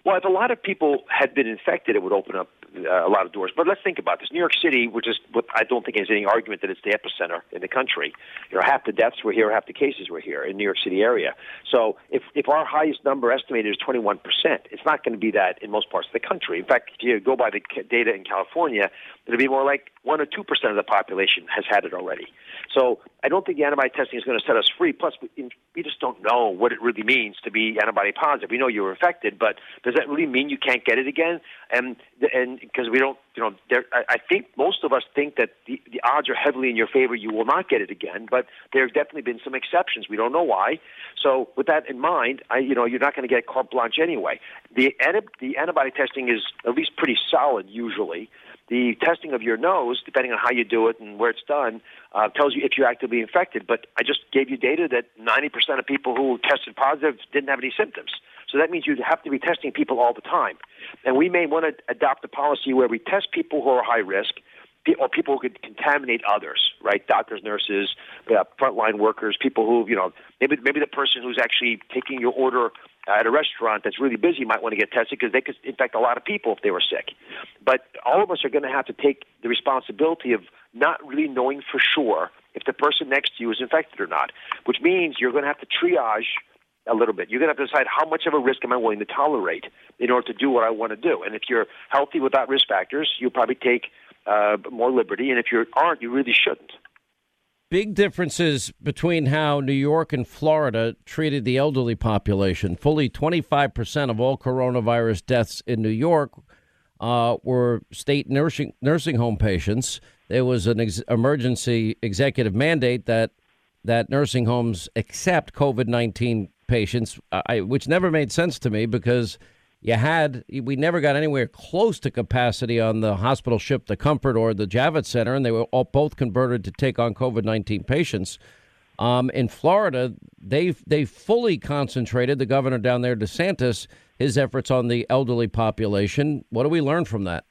Well, if a lot of people had been infected, it would open up uh, a lot of doors. But let's think about this. New York City, which is what I don't think there's any argument that it's the epicenter in the country. You know, half the deaths were here, half the cases were here in New York City area. So if if our highest number estimated is 21 percent, it's not going to be that in most parts of the country. In fact, if you go by the data in California, it'll be more like one or two percent of the population has had it already. So I don't think the antibody testing is going to set us free. Plus, we, just don't know what it really means to be antibody positive. We know you were infected, but does that really mean you can't get it again? And and because we don't, you know, there, I, think most of us think that the, the odds are heavily in your favor. You will not get it again, but there's definitely been some exceptions. We don't know why. So, with that in mind, I, you know, you're not going to get carte blanche anyway. The the antibody testing is at least pretty solid usually. The testing of your nose, depending on how you do it and where it's done, uh, tells you if you're actively infected. But I just gave you data that 90% of people who tested positive didn't have any symptoms. So that means you have to be testing people all the time. And we may want to adopt a policy where we test people who are high risk or people who could contaminate others, right? Doctors, nurses, uh, frontline workers, people who, you know, maybe maybe the person who's actually taking your order at a restaurant that's really busy might want to get tested because they could infect a lot of people if they were sick. But all of us are going to have to take the responsibility of not really knowing for sure if the person next to you is infected or not, which means you're going to have to triage a little bit. You're going to have to decide how much of a risk am I willing to tolerate in order to do what I want to do. And if you're healthy without risk factors, you'll probably take uh, more liberty. And if you aren't, you really shouldn't. Big differences between how New York and Florida treated the elderly population. Fully 25% of all coronavirus deaths in New York uh, were state nursing nursing home patients. There was an ex- emergency executive mandate that that nursing homes accept COVID 19 patients, I, which never made sense to me because you had we never got anywhere close to capacity on the hospital ship the comfort or the javits center and they were all both converted to take on covid-19 patients um, in florida they've they fully concentrated the governor down there desantis his efforts on the elderly population what do we learn from that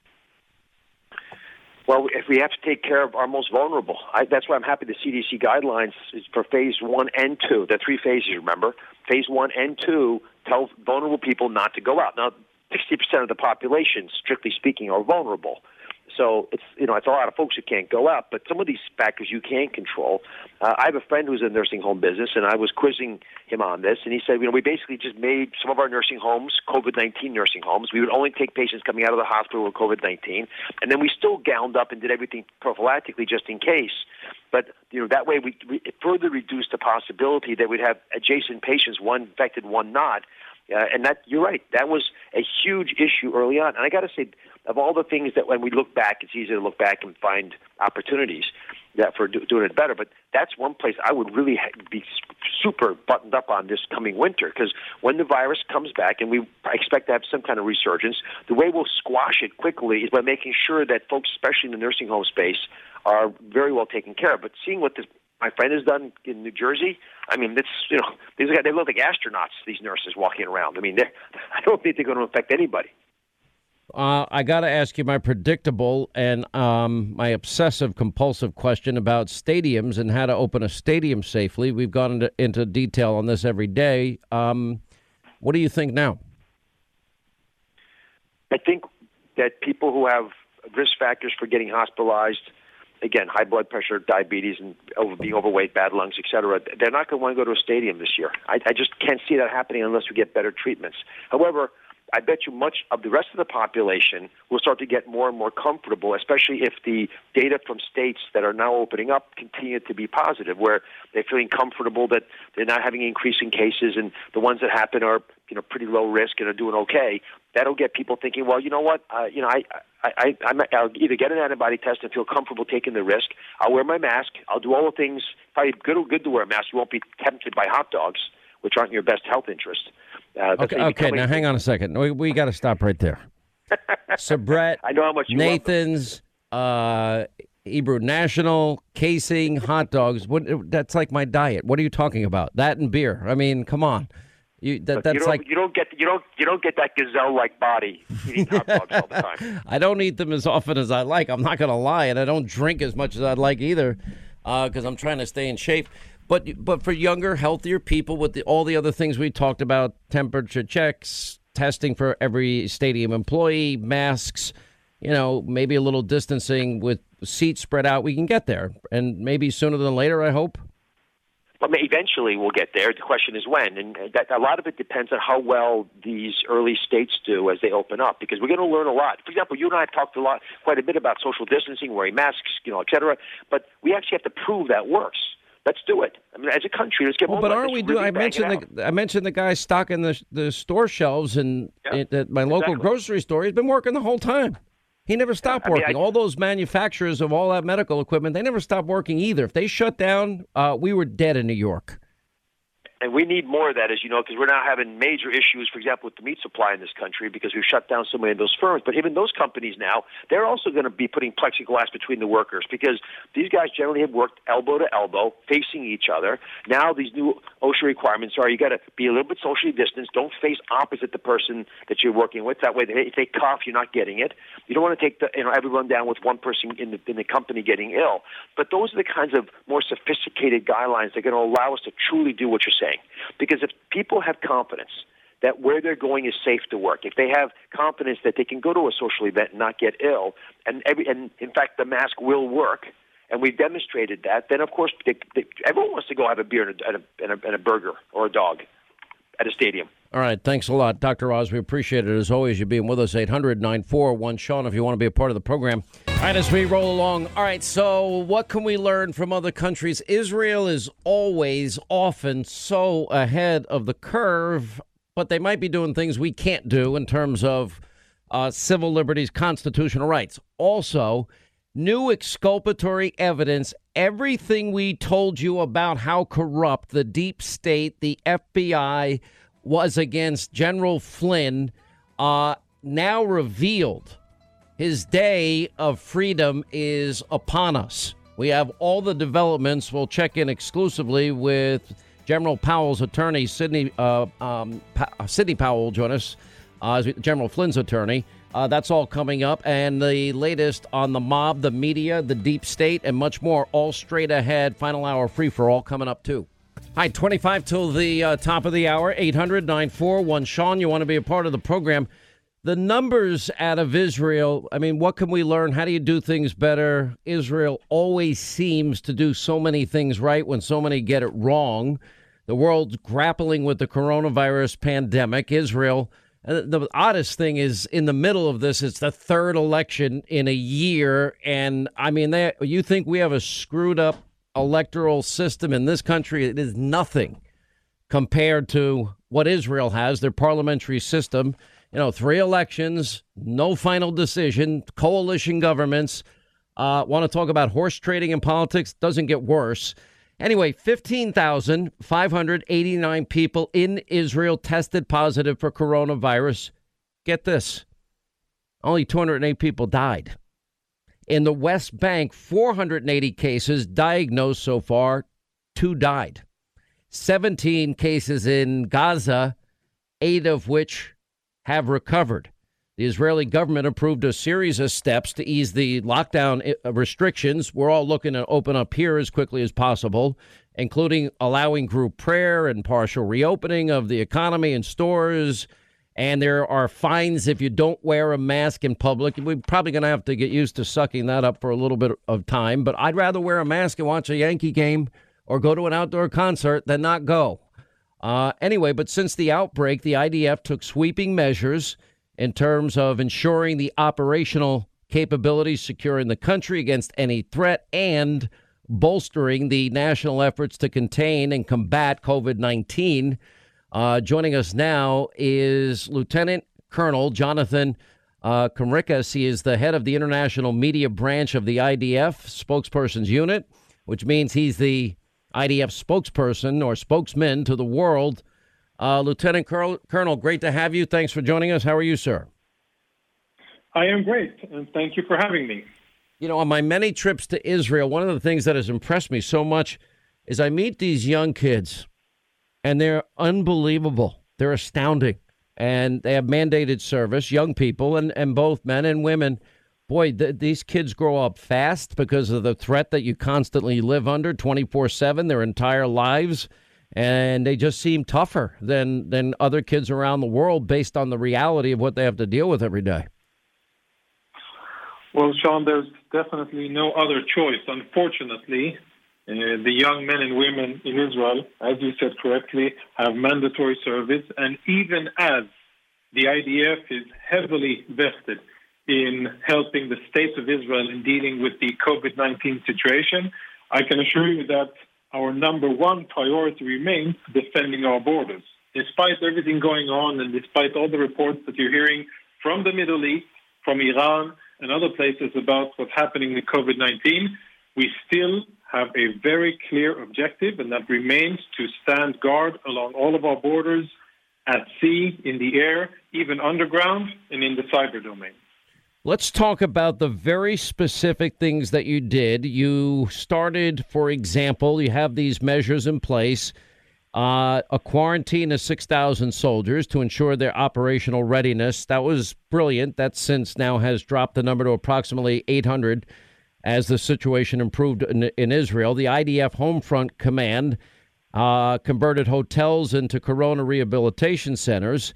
well, if we have to take care of our most vulnerable, I, that's why I'm happy the CDC guidelines for phase one and two. The three phases, remember? Phase one and two tell vulnerable people not to go out. Now, 60% of the population, strictly speaking, are vulnerable. So it's you know it's a lot of folks who can't go out, but some of these factors you can control. Uh, I have a friend who's in the nursing home business, and I was quizzing him on this, and he said, you know, we basically just made some of our nursing homes COVID-19 nursing homes. We would only take patients coming out of the hospital with COVID-19, and then we still gowned up and did everything prophylactically just in case. But you know that way we, we further reduced the possibility that we'd have adjacent patients, one infected, one not. Uh, and that you're right. That was a huge issue early on. And I got to say, of all the things that when we look back, it's easy to look back and find opportunities that for do, doing it better. But that's one place I would really ha- be super buttoned up on this coming winter because when the virus comes back, and we expect to have some kind of resurgence, the way we'll squash it quickly is by making sure that folks, especially in the nursing home space, are very well taken care of. But seeing what this my friend has done in New Jersey. I mean, it's you know these guys they look like astronauts. These nurses walking around. I mean, I don't think they're going to affect anybody. Uh, I got to ask you my predictable and um, my obsessive compulsive question about stadiums and how to open a stadium safely. We've gone into, into detail on this every day. Um, what do you think now? I think that people who have risk factors for getting hospitalized, again, high blood pressure, diabetes, and over, being overweight, bad lungs, et cetera, they're not going to want to go to a stadium this year. I, I just can't see that happening unless we get better treatments. However, I bet you much of the rest of the population will start to get more and more comfortable, especially if the data from states that are now opening up continue to be positive, where they're feeling comfortable that they're not having increasing cases, and the ones that happen are you know pretty low risk and are doing okay. That'll get people thinking, well, you know what, uh, you know, I, I, I, I'll either get an antibody test and feel comfortable taking the risk. I'll wear my mask. I'll do all the things. Probably good, good to wear a mask. You won't be tempted by hot dogs, which aren't your best health interest. Uh, okay, okay. Now hang on a second. We we got to stop right there. So Brett, I know how much Nathan's, uh, Hebrew National, casing, hot dogs. What? That's like my diet. What are you talking about? That and beer. I mean, come on. You, that, that's you like you don't get you don't you don't get that gazelle like body eating hot dogs all the time. I don't eat them as often as I like. I'm not going to lie, and I don't drink as much as I'd like either, because uh, I'm trying to stay in shape. But but for younger, healthier people with the, all the other things we talked about, temperature checks, testing for every stadium employee, masks, you know, maybe a little distancing with seats spread out, we can get there, and maybe sooner than later. I hope. But eventually we'll get there. The question is when, and that, a lot of it depends on how well these early states do as they open up. Because we're going to learn a lot. For example, you and I have talked a lot, quite a bit about social distancing, wearing masks, you know, et cetera. But we actually have to prove that works. Let's do it. I mean, as a country, let's get well, more. But aren't we really doing? I mentioned the I mentioned the guy stocking the the store shelves and Yeah, at my local exactly. grocery store. He's been working the whole time. He never stopped I mean, working. I- all those manufacturers of all that medical equipment, they never stopped working either. If they shut down, uh, we were dead in New York. And we need more of that, as you know, because we're now having major issues, for example, with the meat supply in this country because we've shut down so many of those firms. But even those companies now, they're also going to be putting plexiglass between the workers because these guys generally have worked elbow to elbow, facing each other. Now these new OSHA requirements are you got to be a little bit socially distanced. Don't face opposite the person that you're working with. That way, if they cough, you're not getting it. You don't want to take the you know everyone down with one person in the in the company getting ill. But those are the kinds of more sophisticated guidelines that are going to allow us to truly do what you're saying. Because if people have confidence that where they're going is safe to work, if they have confidence that they can go to a social event and not get ill, and every and in fact the mask will work, and we've demonstrated that, then of course they, they, everyone wants to go have a beer and, a, and, a, and a burger or a dog at a stadium. All right. Thanks a lot, Dr. Oz. We appreciate it as always. You being with us, 800 941 Sean, if you want to be a part of the program. All right, as we roll along. All right. So, what can we learn from other countries? Israel is always, often so ahead of the curve, but they might be doing things we can't do in terms of uh, civil liberties, constitutional rights. Also, new exculpatory evidence. Everything we told you about how corrupt the deep state, the FBI, was against General Flynn, uh, now revealed. His day of freedom is upon us. We have all the developments. We'll check in exclusively with General Powell's attorney, Sidney uh, um, pa- Sidney Powell, will join us, uh, as General Flynn's attorney. Uh, that's all coming up, and the latest on the mob, the media, the deep state, and much more. All straight ahead. Final hour free for all coming up too. Hi, 25 till the uh, top of the hour, 800 941 Sean. You want to be a part of the program. The numbers out of Israel, I mean, what can we learn? How do you do things better? Israel always seems to do so many things right when so many get it wrong. The world's grappling with the coronavirus pandemic. Israel, uh, the oddest thing is in the middle of this, it's the third election in a year. And I mean, they, you think we have a screwed up electoral system in this country? It is nothing compared to what Israel has, their parliamentary system. You know, three elections, no final decision, coalition governments. Uh, want to talk about horse trading in politics? Doesn't get worse. Anyway, 15,589 people in Israel tested positive for coronavirus. Get this only 208 people died. In the West Bank, 480 cases diagnosed so far, two died. 17 cases in Gaza, eight of which have recovered. The Israeli government approved a series of steps to ease the lockdown uh, restrictions. We're all looking to open up here as quickly as possible, including allowing group prayer and partial reopening of the economy and stores. And there are fines if you don't wear a mask in public. We're probably going to have to get used to sucking that up for a little bit of time. But I'd rather wear a mask and watch a Yankee game or go to an outdoor concert than not go. Uh, anyway, but since the outbreak, the IDF took sweeping measures in terms of ensuring the operational capabilities, securing the country against any threat, and bolstering the national efforts to contain and combat COVID 19. Uh, joining us now is Lieutenant Colonel Jonathan uh, Conricus. He is the head of the international media branch of the IDF spokesperson's unit, which means he's the IDF spokesperson or spokesman to the world. Uh, Lieutenant Colonel, great to have you. Thanks for joining us. How are you, sir? I am great, and thank you for having me. You know, on my many trips to Israel, one of the things that has impressed me so much is I meet these young kids, and they're unbelievable. They're astounding. And they have mandated service, young people, and, and both men and women. Boy, th- these kids grow up fast because of the threat that you constantly live under 24 7 their entire lives. And they just seem tougher than, than other kids around the world based on the reality of what they have to deal with every day. Well, Sean, there's definitely no other choice. Unfortunately, uh, the young men and women in Israel, as you said correctly, have mandatory service, and even as the IDF is heavily vested in helping the state of Israel in dealing with the COVID 19 situation, I can assure you that our number one priority remains defending our borders. Despite everything going on and despite all the reports that you're hearing from the Middle East, from Iran, and other places about what's happening with COVID 19, we still have a very clear objective, and that remains to stand guard along all of our borders at sea, in the air, even underground, and in the cyber domain. Let's talk about the very specific things that you did. You started, for example, you have these measures in place uh, a quarantine of 6,000 soldiers to ensure their operational readiness. That was brilliant. That since now has dropped the number to approximately 800 as the situation improved in, in Israel. The IDF Homefront Command uh, converted hotels into corona rehabilitation centers.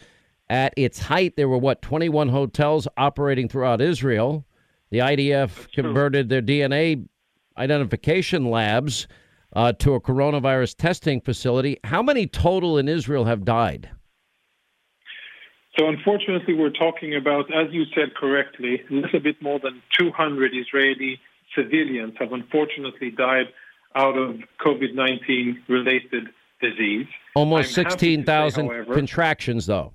At its height, there were what 21 hotels operating throughout Israel. The IDF converted their DNA identification labs uh, to a coronavirus testing facility. How many total in Israel have died? So, unfortunately, we're talking about, as you said correctly, a little bit more than 200 Israeli civilians have unfortunately died out of COVID 19 related disease. Almost 16,000 contractions, though.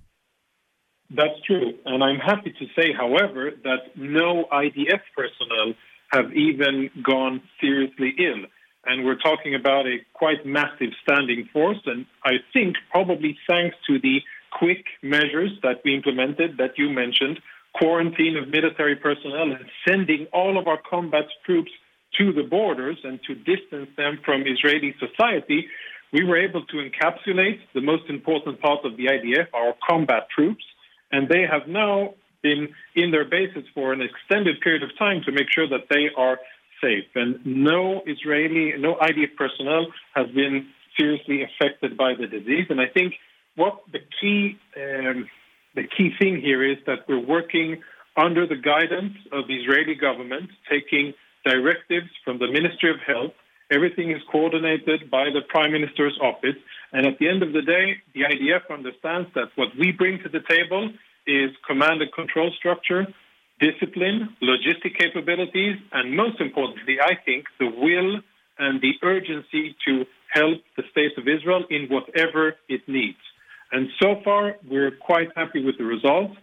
That's true. And I'm happy to say, however, that no IDF personnel have even gone seriously ill. And we're talking about a quite massive standing force. And I think probably thanks to the quick measures that we implemented that you mentioned, quarantine of military personnel and sending all of our combat troops to the borders and to distance them from Israeli society, we were able to encapsulate the most important part of the IDF, our combat troops, and they have now been in their bases for an extended period of time to make sure that they are safe. And no Israeli, no IDF personnel has been seriously affected by the disease. And I think what the key um, the key thing here is that we're working under the guidance of the Israeli government, taking directives from the Ministry of Health. Everything is coordinated by the Prime Minister's office. And at the end of the day, the IDF understands that what we bring to the table is command and control structure, discipline, logistic capabilities, and most importantly, I think, the will and the urgency to help the state of Israel in whatever it needs. And so far, we're quite happy with the results.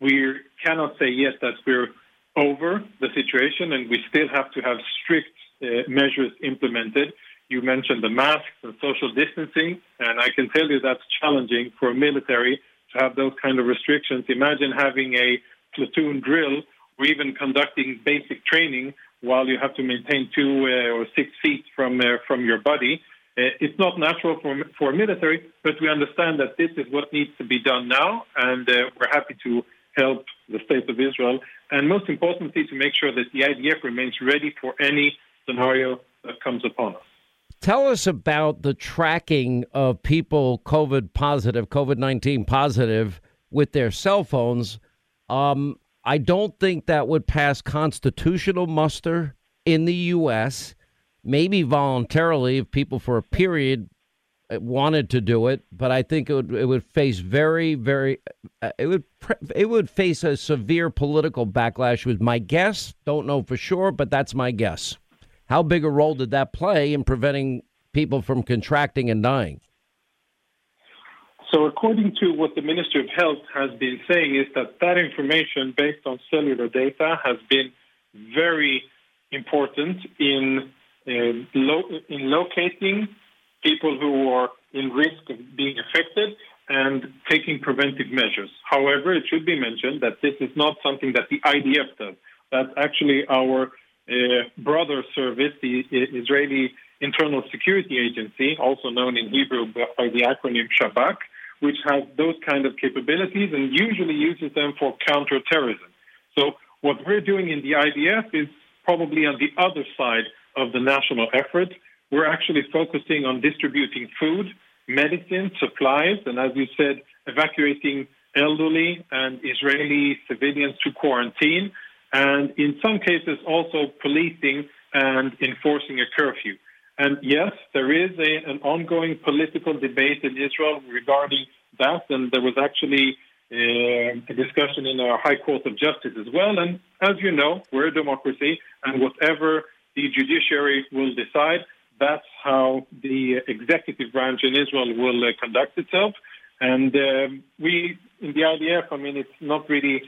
We cannot say yet that we're over the situation, and we still have to have strict uh, measures implemented. You mentioned the masks and social distancing, and I can tell you that's challenging for a military to have those kind of restrictions. Imagine having a platoon drill or even conducting basic training while you have to maintain two uh, or six feet from uh, from your buddy. Uh, it's not natural for, for military, but we understand that this is what needs to be done now, and uh, we're happy to help the state of Israel, and most importantly, to make sure that the IDF remains ready for any scenario that comes upon us. Tell us about the tracking of people COVID positive, COVID 19 positive with their cell phones. Um, I don't think that would pass constitutional muster in the U.S maybe voluntarily if people for a period uh, wanted to do it, but I think it would it would face very very uh, it would it would face a severe political backlash. Was my guess. Don't know for sure, but that's my guess. How big a role did that play in preventing people from contracting and dying? So, according to what the Ministry of Health has been saying, is that that information based on cellular data has been very important in in, lo- in locating people who are in risk of being affected and taking preventive measures. However, it should be mentioned that this is not something that the IDF does. That's actually our uh, brother service, the Israeli Internal Security Agency, also known in Hebrew by the acronym Shabak, which has those kind of capabilities and usually uses them for counterterrorism. So what we're doing in the IDF is probably on the other side of the national effort. We're actually focusing on distributing food, medicine, supplies, and as you said, evacuating elderly and Israeli civilians to quarantine, and in some cases also policing and enforcing a curfew. And yes, there is a, an ongoing political debate in Israel regarding that, and there was actually uh, a discussion in our High Court of Justice as well. And as you know, we're a democracy, and whatever the judiciary will decide. that's how the executive branch in Israel will uh, conduct itself. And um, we, in the IDF, I mean, it's not really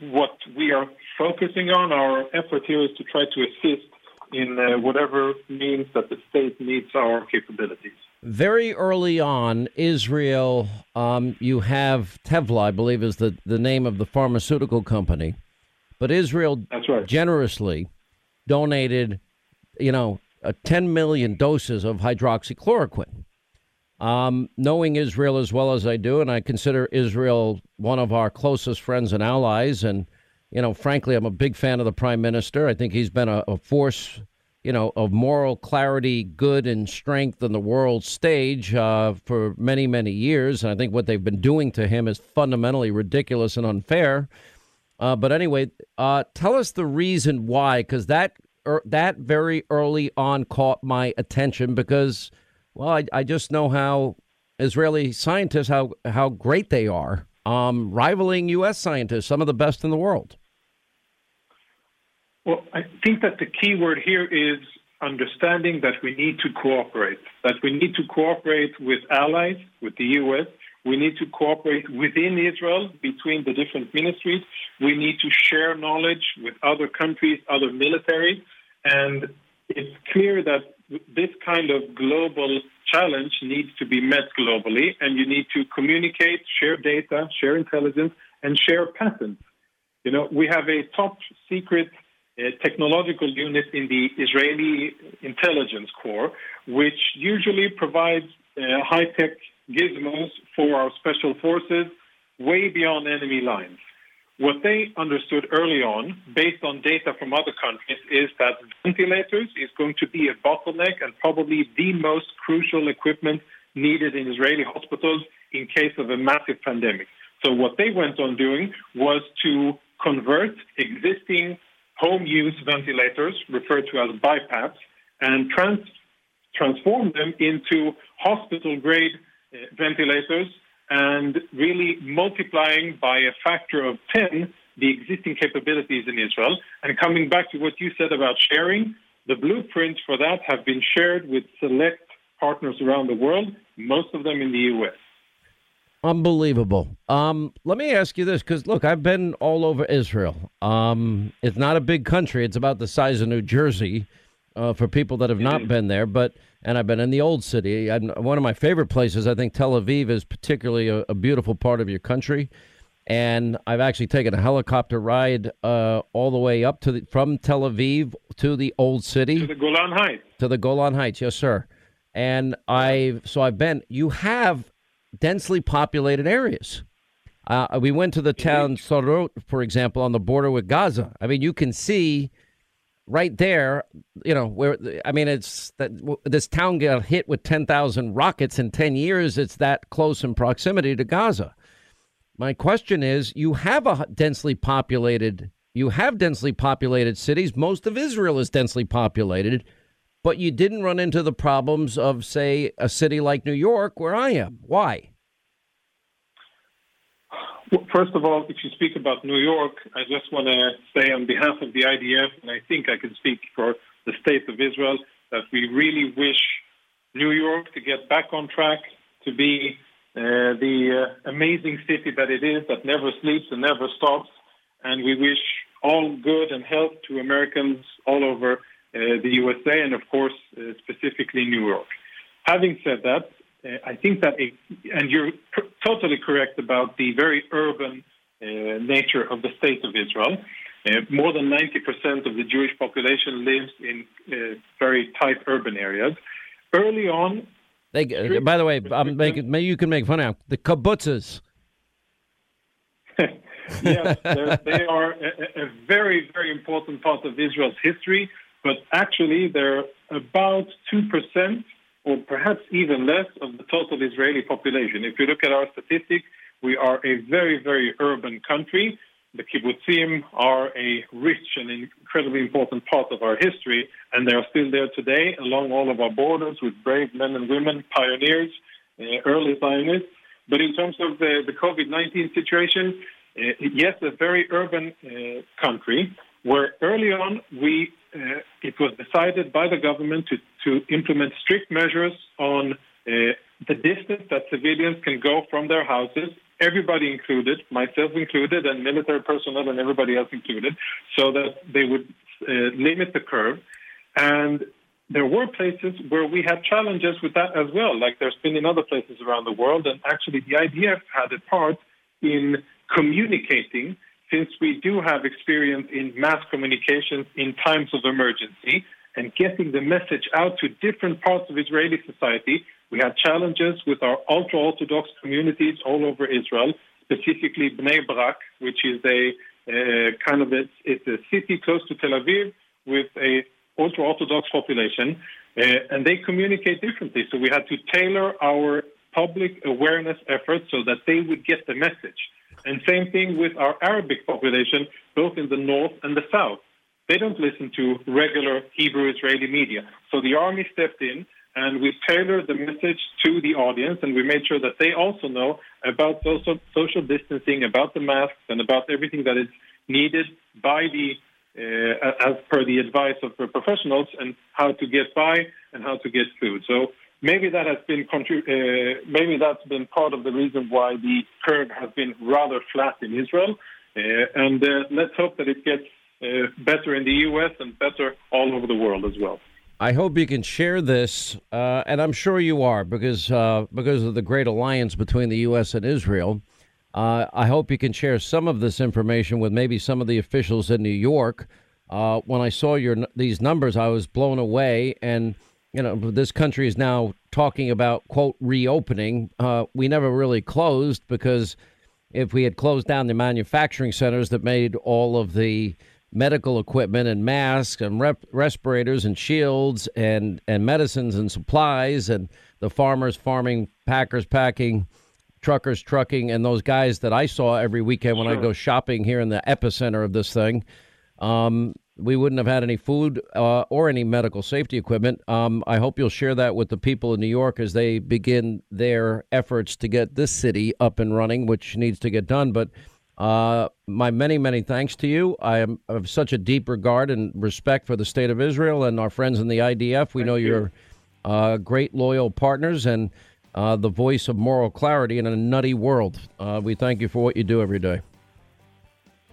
what we are focusing on. Our effort here is to try to assist in uh, whatever means that the state needs our capabilities. Very early on, Israel, um, you have Teva, I believe, is the, the name of the pharmaceutical company. But Israel That's right. generously donated, you know, uh, 10 million doses of hydroxychloroquine. Um, knowing Israel as well as I do, and I consider Israel one of our closest friends and allies, and you know, frankly, I'm a big fan of the prime minister. I think he's been a, a force, you know, of moral clarity, good, and strength on the world stage uh, for many, many years. And I think what they've been doing to him is fundamentally ridiculous and unfair. Uh, but anyway, uh, tell us the reason why, because that er, that very early on caught my attention because, well, I, I just know how Israeli scientists how how great they are, um, rivaling U.S. scientists, some of the best in the world. Well, I think that the key word here is understanding that we need to cooperate, that we need to cooperate with allies, with the U.S., we need to cooperate within Israel between the different ministries. We need to share knowledge with other countries, other militaries. And it's clear that this kind of global challenge needs to be met globally. And you need to communicate, share data, share intelligence, and share patents. You know, we have a top secret uh, technological unit in the Israeli intelligence corps, which usually provides uh, high tech gizmos for our special forces way beyond enemy lines. What they understood early on, based on data from other countries, is that ventilators is going to be a bottleneck and probably the most crucial equipment needed in Israeli hospitals in case of a massive pandemic. So what they went on doing was to convert existing home use ventilators, referred to as BiPAPs, and trans- transform them into hospital grade ventilators and really multiplying by a factor of 10 the existing capabilities in Israel. And coming back to what you said about sharing, the blueprints for that have been shared with select partners around the world, most of them in the U.S. Unbelievable. Um, let me ask you this, because look, I've been all over Israel. Um, it's not a big country; it's about the size of New Jersey uh, for people that have not been there. But and I've been in the old city. I'm, one of my favorite places, I think Tel Aviv is particularly a, a beautiful part of your country. And I've actually taken a helicopter ride uh, all the way up to the, from Tel Aviv to the old city to the Golan Heights. To the Golan Heights, yes, sir. And I so I've been. You have densely populated areas. Uh, we went to the town Sderot, for example, on the border with Gaza. I mean, you can see right there, you know, where I mean, it's that this town got hit with 10,000 rockets in 10 years. It's that close in proximity to Gaza. My question is you have a densely populated you have densely populated cities. Most of Israel is densely populated, but you didn't run into the problems of say a city like New York where I am. Why? Well, first of all, if you speak about New York, I just want to say on behalf of the IDF, and I think I can speak for the state of Israel, that we really wish New York to get back on track, to be uh, the uh, amazing city that it is, that never sleeps and never stops. And we wish all good and health to Americans all over uh, the USA and, of course, uh, specifically New York. Having said that, uh, I think that, it, and you're totally correct about the very urban uh, nature of the state of Israel. Uh, more than 90% of the Jewish population lives in uh, very tight urban areas. Early on, they, uh, by the way, I'm making, maybe you can make fun of the kibbutzes. yes, they are a, a very, very important part of Israel's history, but actually they're about 2% or perhaps even less of the total Israeli population. If you look at our statistics, we are a very, very urban country. The kibbutzim are a rich and incredibly important part of our history, and they are still there today along all of our borders with brave men and women, pioneers, uh, early Zionists. But in terms of the, the COVID 19 situation, uh, yes, a very urban uh, country where early on we uh, it was decided by the government to, to implement strict measures on uh, the distance that civilians can go from their houses, everybody included, myself included, and military personnel and everybody else included, so that they would uh, limit the curve. And there were places where we had challenges with that as well, like there's been in other places around the world. And actually, the IDF had a part in communicating, since we do have experience in mass communications in times of emergency and getting the message out to different parts of Israeli society we had challenges with our ultra Orthodox communities all over Israel, specifically Bnei Brak, which is a uh, kind of a, it's a city close to Tel Aviv with a ultra Orthodox population, uh, and they communicate differently. So we had to tailor our public awareness efforts so that they would get the message. And same thing with our Arabic population, both in the north and the south. They don't listen to regular Hebrew Israeli media. So the army stepped in and we tailored the message to the audience, and we made sure that they also know about social, social distancing, about the masks, and about everything that is needed by the uh, as per the advice of the professionals, and how to get by and how to get food. So maybe that has been uh, maybe that's been part of the reason why the curve has been rather flat in Israel. Uh, and uh, let's hope that it gets uh, better in the U.S. and better all over the world as well. I hope you can share this, uh, and I'm sure you are because because of the great alliance between the U.S. and Israel. I hope you can share some of this information with maybe some of the officials in New York. When I saw your these numbers, I was blown away, and you know this country is now talking about quote reopening. Uh, we never really closed because if we had closed down the manufacturing centers that made all of the medical equipment and masks and rep- respirators and shields and, and medicines and supplies and the farmers farming, packers packing, truckers trucking, and those guys that I saw every weekend when sure. I go shopping here in the epicenter of this thing. Um, we wouldn't have had any food uh, or any medical safety equipment. Um, I hope you'll share that with the people in New York as they begin their efforts to get this city up and running, which needs to get done. But uh, my many, many thanks to you. I am of such a deep regard and respect for the state of Israel and our friends in the IDF. We Thank know you. are uh, great, loyal partners and uh, the voice of moral clarity in a nutty world. Uh, we thank you for what you do every day.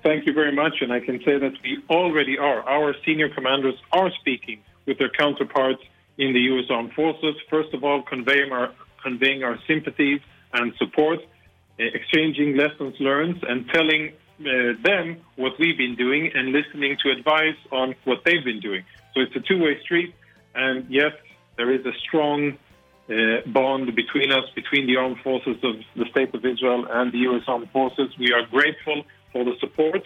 Thank you very much. And I can say that we already are. Our senior commanders are speaking with their counterparts in the U.S. Armed Forces. First of all, conveying our, conveying our sympathies and support uh, exchanging lessons learned and telling uh, them what we've been doing and listening to advice on what they've been doing. So it's a two-way street, and yes, there is a strong uh, bond between us, between the armed forces of the State of Israel and the U.S. Armed Forces. We are grateful for the support,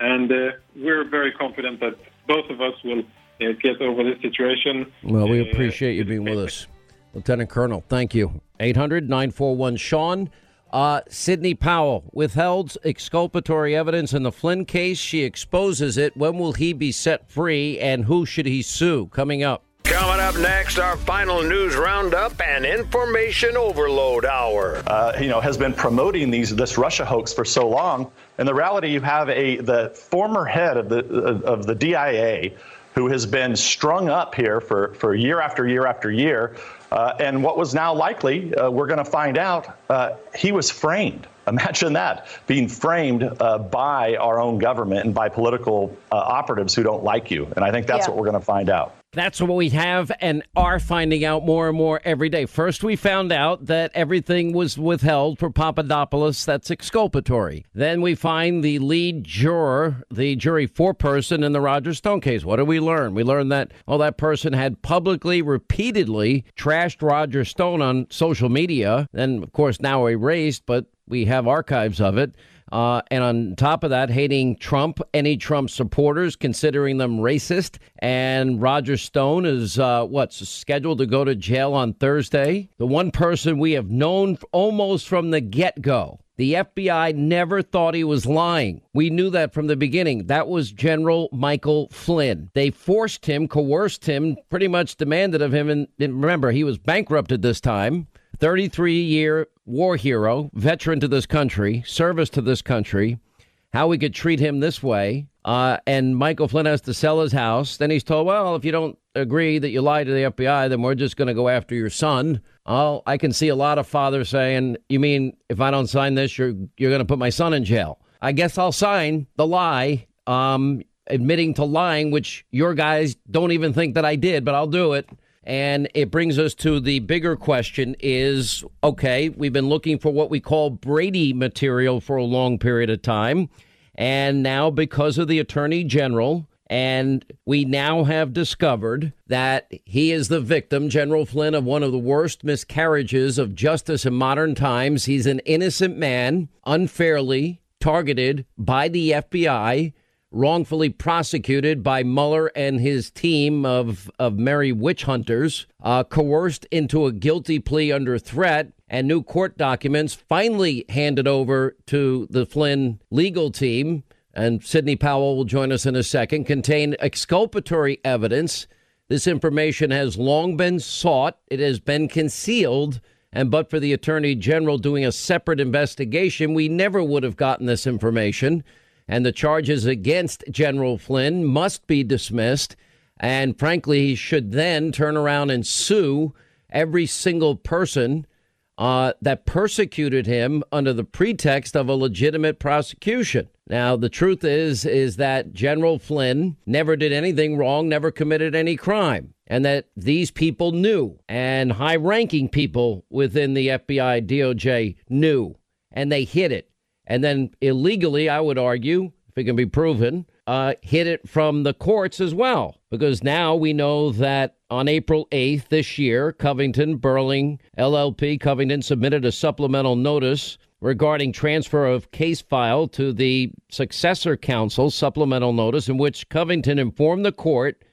and uh, we're very confident that both of us will uh, get over this situation. Well, we uh, appreciate you being with us. Lieutenant Colonel, thank you. 800 941 Sean. Uh, Sidney Powell withheld exculpatory evidence in the Flynn case. She exposes it. When will he be set free, and who should he sue? Coming up. Coming up next, our final news roundup and information overload hour. Uh, you know, has been promoting these this Russia hoax for so long. In the reality, you have a the former head of the of the DIA who has been strung up here for, for year after year after year. Uh, and what was now likely, uh, we're going to find out, uh, he was framed. Imagine that being framed uh, by our own government and by political uh, operatives who don't like you. And I think that's yeah. what we're going to find out. That's what we have and are finding out more and more every day. First, we found out that everything was withheld for Papadopoulos. That's exculpatory. Then we find the lead juror, the jury foreperson in the Roger Stone case. What do we learn? We learned that, well, that person had publicly, repeatedly trashed Roger Stone on social media. And, of course, now erased, but we have archives of it. Uh, and on top of that, hating Trump, any Trump supporters, considering them racist. And Roger Stone is uh, what's scheduled to go to jail on Thursday. The one person we have known almost from the get go. The FBI never thought he was lying. We knew that from the beginning. That was General Michael Flynn. They forced him, coerced him, pretty much demanded of him. And, remember, he was bankrupted this time. 33 year war hero, veteran to this country, service to this country, how we could treat him this way. Uh, and Michael Flynn has to sell his house. Then he's told, well, if you don't agree that you lied to the FBI, then we're just going to go after your son. Oh, I can see a lot of fathers saying, "You mean if I don't sign this, you're you're going to put my son in jail?" I guess I'll sign the lie, um, admitting to lying, which your guys don't even think that I did, but I'll do it. And it brings us to the bigger question is okay, we've been looking for what we call Brady material for a long period of time. And now, because of the attorney general, and we now have discovered that he is the victim, General Flynn, of one of the worst miscarriages of justice in modern times. He's an innocent man, unfairly targeted by the FBI, wrongfully prosecuted by Mueller and his team of, of merry witch hunters, uh, coerced into a guilty plea under threat, and new court documents finally handed over to the Flynn legal team. And Sidney Powell will join us in a second, contain exculpatory evidence. This information has long been sought, it has been concealed and but for the Attorney General doing a separate investigation, we never would have gotten this information. And the charges against General Flynn must be dismissed. And frankly, he should then turn around and sue every single person uh, that persecuted him under the pretext of a legitimate prosecution. Now, the truth is, is that General Flynn never did anything wrong, never committed any crime, and that these people knew, and high-ranking people within the FBI, DOJ knew, and they hid it, and then illegally, I would argue, if it can be proven, uh, hid it from the courts as well, because now we know that on April 8th this year, Covington Burling LLP Covington submitted a supplemental notice regarding transfer of case file to the successor counsel supplemental notice in which Covington informed the court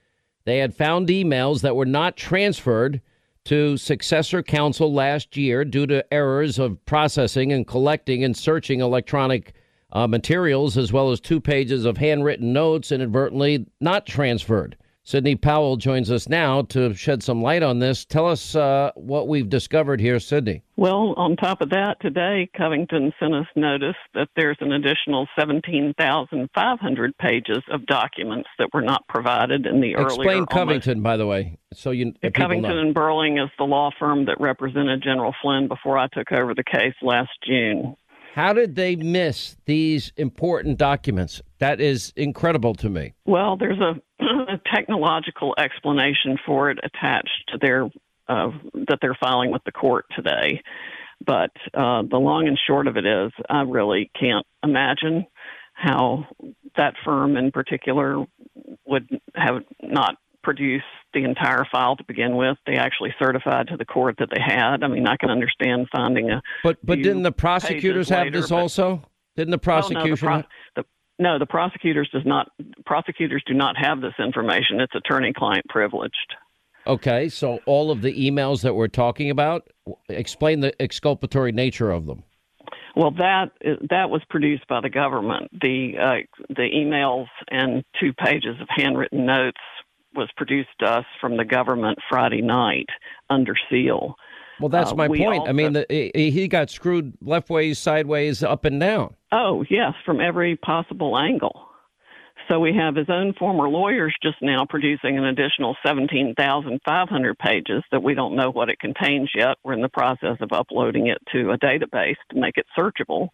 they had found emails that were not transferred to successor counsel last year due to errors of processing and collecting and searching electronic uh, materials as well as two pages of handwritten notes inadvertently not transferred. Sidney Powell joins us now to shed some light on this. Tell us uh, what we've discovered here, Sidney. Well, on top of that, today Covington sent us notice that there's an additional 17,500 pages of documents that were not provided in the Explain earlier. Explain Covington, almost, by the way, so you. Covington know. and Burling is the law firm that represented General Flynn before I took over the case last June. How did they miss these important documents? That is incredible to me. Well, there's a, a technological explanation for it attached to their uh, that they're filing with the court today. But uh, the long and short of it is, I really can't imagine how that firm in particular would have not produced the entire file to begin with. They actually certified to the court that they had. I mean, I can understand finding a. But but didn't the prosecutors have this also? Didn't the prosecution? Well, no, the, pro- the, no, the prosecutors does not. Prosecutors do not have this information. It's attorney-client privileged. Okay, so all of the emails that we're talking about, explain the exculpatory nature of them. Well, that that was produced by the government. The uh, the emails and two pages of handwritten notes was produced to us from the government Friday night under seal. Well, that's uh, my point. Also, I mean, the, he got screwed left ways, sideways, up and down. Oh, yes, from every possible angle. So we have his own former lawyers just now producing an additional 17,500 pages that we don't know what it contains yet. We're in the process of uploading it to a database to make it searchable.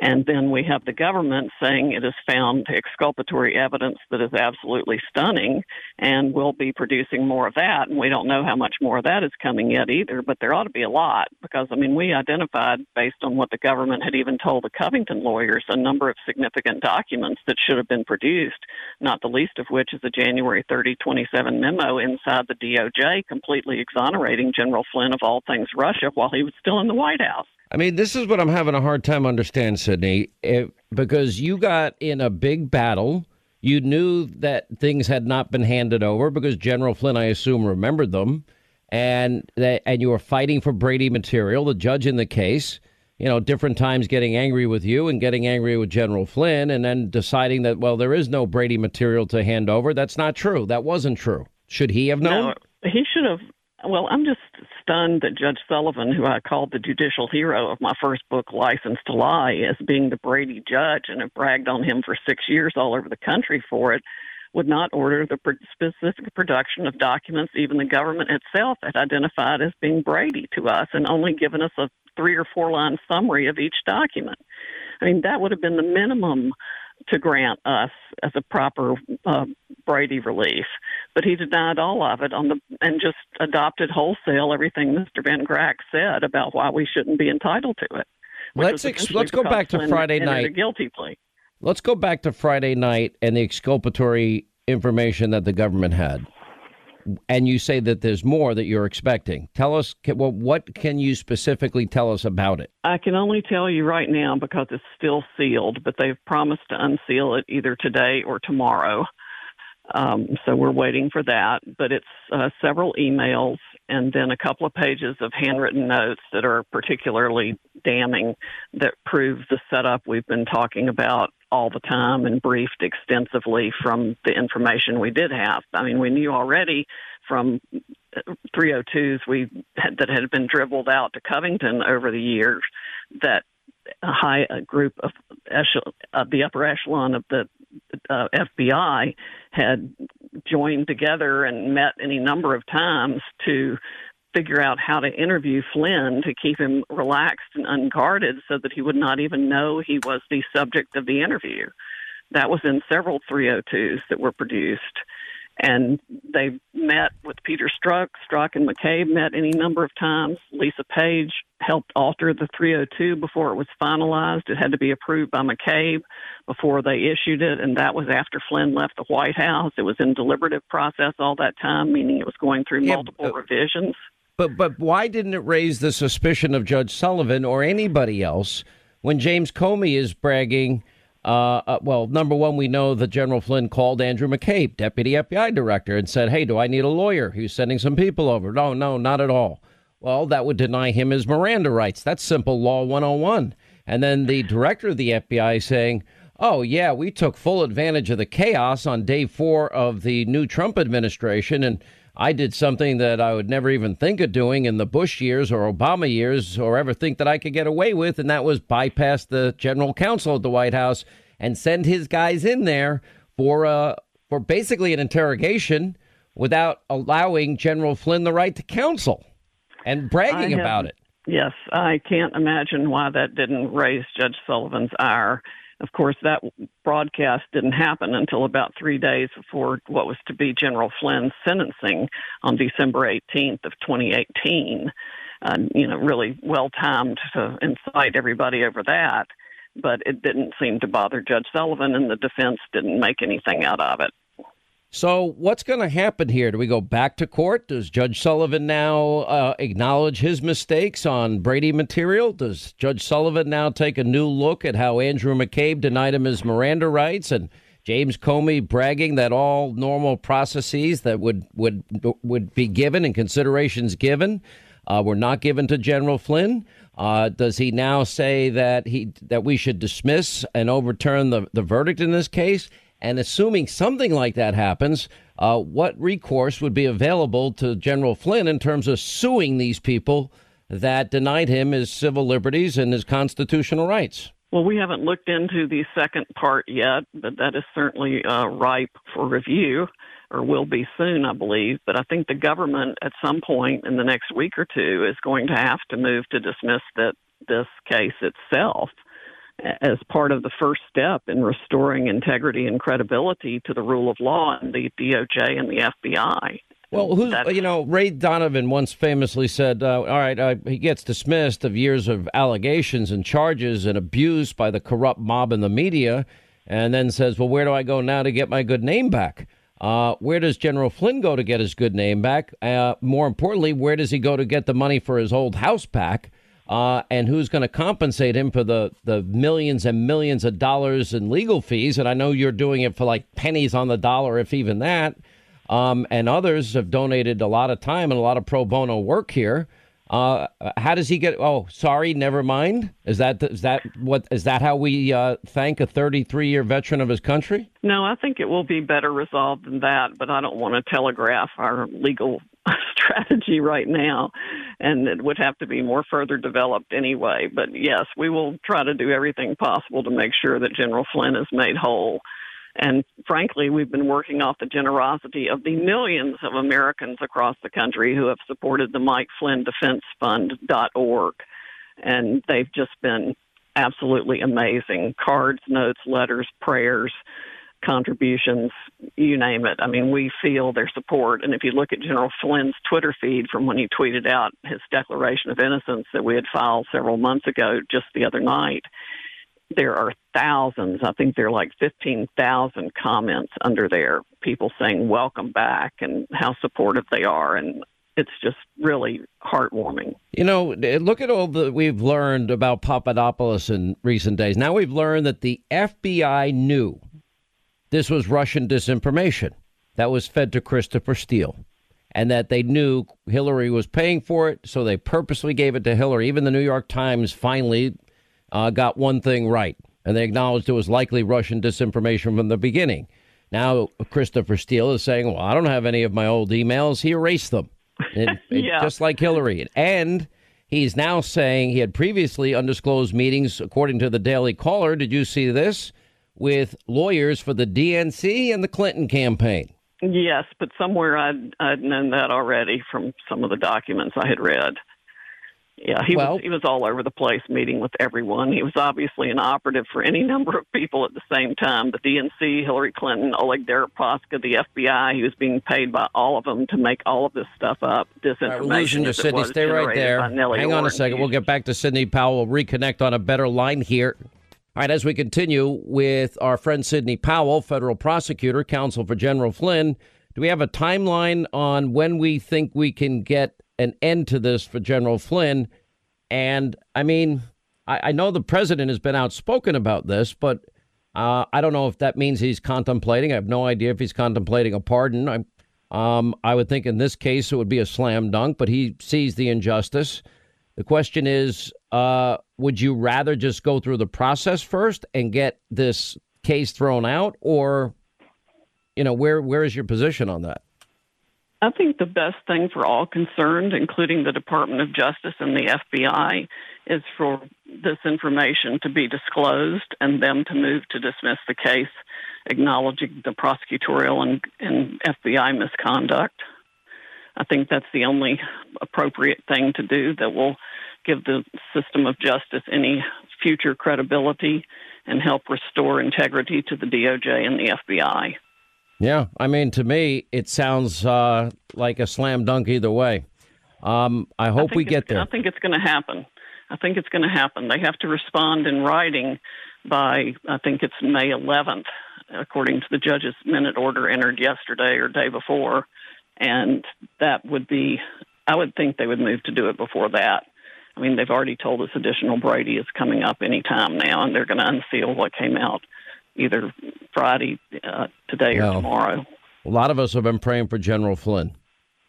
And then we have the government saying it has found exculpatory evidence that is absolutely stunning and we'll be producing more of that. And we don't know how much more of that is coming yet either, but there ought to be a lot because, I mean, we identified, based on what the government had even told the Covington lawyers, a number of significant documents that should have been produced, not the least of which is a January 30, 27 memo inside the DOJ completely exonerating General Flynn of all things Russia while he was still in the White House. I mean, this is what I'm having a hard time understanding, Sidney, it, because you got in a big battle. You knew that things had not been handed over because General Flynn, I assume, remembered them, and that, and you were fighting for Brady material. The judge in the case, you know, different times getting angry with you and getting angry with General Flynn, and then deciding that well, there is no Brady material to hand over. That's not true. That wasn't true. Should he have known? No, he should have Well, I'm just stunned that Judge Sullivan, who I called the judicial hero of my first book, License to Lie, as being the Brady judge and have bragged on him for six years all over the country for it, would not order the specific production of documents even the government itself had identified as being Brady to us and only given us a three or four line summary of each document. I mean, that would have been the minimum to grant us as a proper uh, Brady relief, but he denied all of it on the and just adopted wholesale everything Mr. Van Grack said about why we shouldn't be entitled to it. Let's ex- let's go back to Flynn Friday night. A guilty plea. Let's go back to Friday night and the exculpatory information that the government had. And you say that there's more that you're expecting. Tell us, well, what can you specifically tell us about it? I can only tell you right now because it's still sealed, but they've promised to unseal it either today or tomorrow. Um, so we're waiting for that. But it's uh, several emails and then a couple of pages of handwritten notes that are particularly damning that proves the setup we've been talking about all the time and briefed extensively from the information we did have. I mean, we knew already from 302s we had, that had been dribbled out to Covington over the years that a high a group of uh, the upper echelon of the uh, FBI had joined together and met any number of times to figure out how to interview Flynn to keep him relaxed and unguarded so that he would not even know he was the subject of the interview. That was in several 302s that were produced. And they met with Peter Strzok. Strzok and McCabe met any number of times. Lisa Page helped alter the 302 before it was finalized. It had to be approved by McCabe before they issued it, and that was after Flynn left the White House. It was in deliberative process all that time, meaning it was going through Yeah, multiple uh, revisions. But but why didn't it raise the suspicion of Judge Sullivan or anybody else when James Comey is bragging? Uh, uh, well, number one, we know that General Flynn called Andrew McCabe, deputy FBI director, and said, "Hey, do I need a lawyer?" He was sending some people over. No, no, not at all. Well, that would deny him his Miranda rights. That's simple law 101. And then the director of the FBI saying, "Oh yeah, we took full advantage of the chaos on day four of the new Trump administration and." I did something that I would never even think of doing in the Bush years or Obama years or ever think that I could get away with, and that was bypass the general counsel at the White House and send his guys in there for uh, for basically an interrogation without allowing General Flynn the right to counsel and bragging about it. Yes, I can't imagine why that didn't raise Judge Sullivan's ire. Of course, that broadcast didn't happen until about three days before what was to be General Flynn's sentencing on December 18th of 2018. Uh, you know, really well timed to incite everybody over that, but it didn't seem to bother Judge Sullivan, and the defense didn't make anything out of it. So, what's going to happen here? Do we go back to court? Does Judge Sullivan now uh, acknowledge his mistakes on Brady material? Does Judge Sullivan now take a new look at how Andrew McCabe denied him his Miranda rights and James Comey bragging that all normal processes that would would would be given and considerations given uh, were not given to General Flynn? Uh, does he now say that he that we should dismiss and overturn the, the verdict in this case? And assuming something like that happens, uh, what recourse would be available to General Flynn in terms of suing these people that denied him his civil liberties and his constitutional rights? Well, we haven't looked into the second part yet, but that is certainly uh, ripe for review, or will be soon, I believe. But I think the government, at some point in the next week or two, is going to have to move to dismiss that this case itself as part of the first step in restoring integrity and credibility to the rule of law in the DOJ and the FBI. Well, who's That's- you know Ray Donovan once famously said, uh, "All right, uh, he gets dismissed of years of allegations and charges and abuse by the corrupt mob and the media, and then says, well, where do I go now to get my good name back? Uh, where does General Flynn go to get his good name back? Uh, more importantly, where does he go to get the money for his old house back? Uh, and who's going to compensate him for the, the millions and millions of dollars in legal fees? And I know you're doing it for like pennies on the dollar, if even that. Um, and others have donated a lot of time and a lot of pro bono work here. Uh, how does he get? Oh, sorry, never mind. Is that is that what is that how we uh, thank a 33 year veteran of his country? No, I think it will be better resolved than that, but I don't want to telegraph our legal strategy right now, and it would have to be more further developed anyway. But yes, we will try to do everything possible to make sure that General Flynn is made whole. And frankly, we've been working off the generosity of the millions of Americans across the country who have supported the Mike Flynn Defense Fund.org. And they've just been absolutely amazing cards, notes, letters, prayers, contributions, you name it. I mean, we feel their support. And if you look at General Flynn's Twitter feed from when he tweeted out his declaration of innocence that we had filed several months ago, just the other night, there are thousands, I think there are like 15,000 comments under there, people saying welcome back and how supportive they are. And it's just really heartwarming. You know, look at all that we've learned about Papadopoulos in recent days. Now we've learned that the FBI knew this was Russian disinformation that was fed to Christopher Steele. And that they knew Hillary was paying for it, so they purposely gave it to Hillary. Even the New York Times finally uh, got one thing right, and they acknowledged it was likely Russian disinformation from the beginning. Now, Christopher Steele is saying, Well, I don't have any of my old emails. He erased them, it, yeah. just like Hillary. And he's now saying he had previously undisclosed meetings, according to the Daily Caller. Did you see this? With lawyers for the DNC and the Clinton campaign. Yes, but somewhere I'd, I'd known that already from some of the documents I had read. Yeah, he well, was he was all over the place meeting with everyone. He was obviously an operative for any number of people at the same time. The DNC, Hillary Clinton, Oleg Deripaska, the FBI. He was being paid by all of them to make all of this stuff up. Disinformation. Right, losing you, Stay right there. Hang on a second. We'll get back to Sidney Powell. We'll reconnect on a better line here. All right, as we continue with our friend Sidney Powell, federal prosecutor, counsel for General Flynn, do we have a timeline on when we think we can get an end to this for General Flynn. And I mean, I, I know the president has been outspoken about this, but uh, I don't know if that means he's contemplating. I have no idea if he's contemplating a pardon. I, um, I would think in this case it would be a slam dunk, but he sees the injustice. The question is, uh, would you rather just go through the process first and get this case thrown out, or, you know, where where is your position on that? I think the best thing for all concerned, including the Department of Justice and the FBI, is for this information to be disclosed and them to move to dismiss the case, acknowledging the prosecutorial and, and FBI misconduct. I think that's the only appropriate thing to do that will give the system of justice any future credibility and help restore integrity to the DOJ and the FBI. Yeah, I mean, to me, it sounds uh, like a slam dunk either way. Um, I hope I we get there. I think it's going to happen. I think it's going to happen. They have to respond in writing by, I think it's May 11th, according to the judge's minute order entered yesterday or day before. And that would be, I would think they would move to do it before that. I mean, they've already told us additional Brady is coming up any time now, and they're going to unseal what came out either Friday, uh, today, or tomorrow. A lot of us have been praying for General Flynn.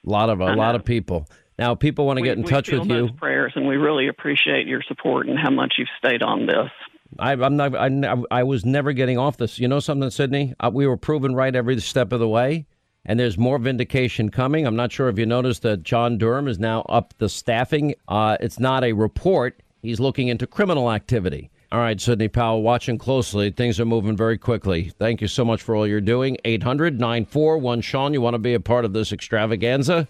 A lot of a lot of people. Now, people want to we, get in touch with you. Prayers, and we really appreciate your support and how much you've stayed on this. I, am not. I, I was never getting off this. You know something, Sidney? Uh, we were proven right every step of the way, and there's more vindication coming. I'm not sure if you noticed that John Durham is now up the staffing. Uh, it's not a report. He's looking into criminal activity. All right, Sidney Powell, watching closely. Things are moving very quickly. Thank you so much for all you're doing. 800 941 Sean, you want to be a part of this extravaganza?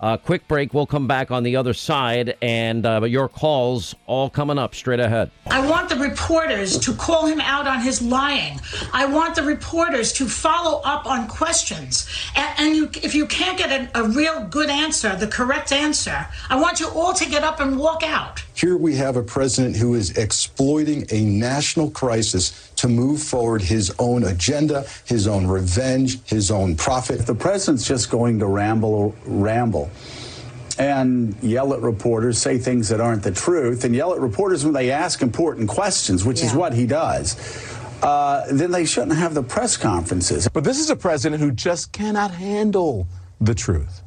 Uh, quick break. We'll come back on the other side, and uh, your calls all coming up straight ahead. I want the reporters to call him out on his lying. I want the reporters to follow up on questions. And, and you, if you can't get a, a real good answer, the correct answer, I want you all to get up and walk out. Here we have a president who is exploiting a national crisis to move forward his own agenda, his own revenge, his own profit. The president's just going to ramble, ramble, and yell at reporters, say things that aren't the truth, and yell at reporters when they ask important questions, which yeah. is what he does. Uh, then they shouldn't have the press conferences. But this is a president who just cannot handle the truth.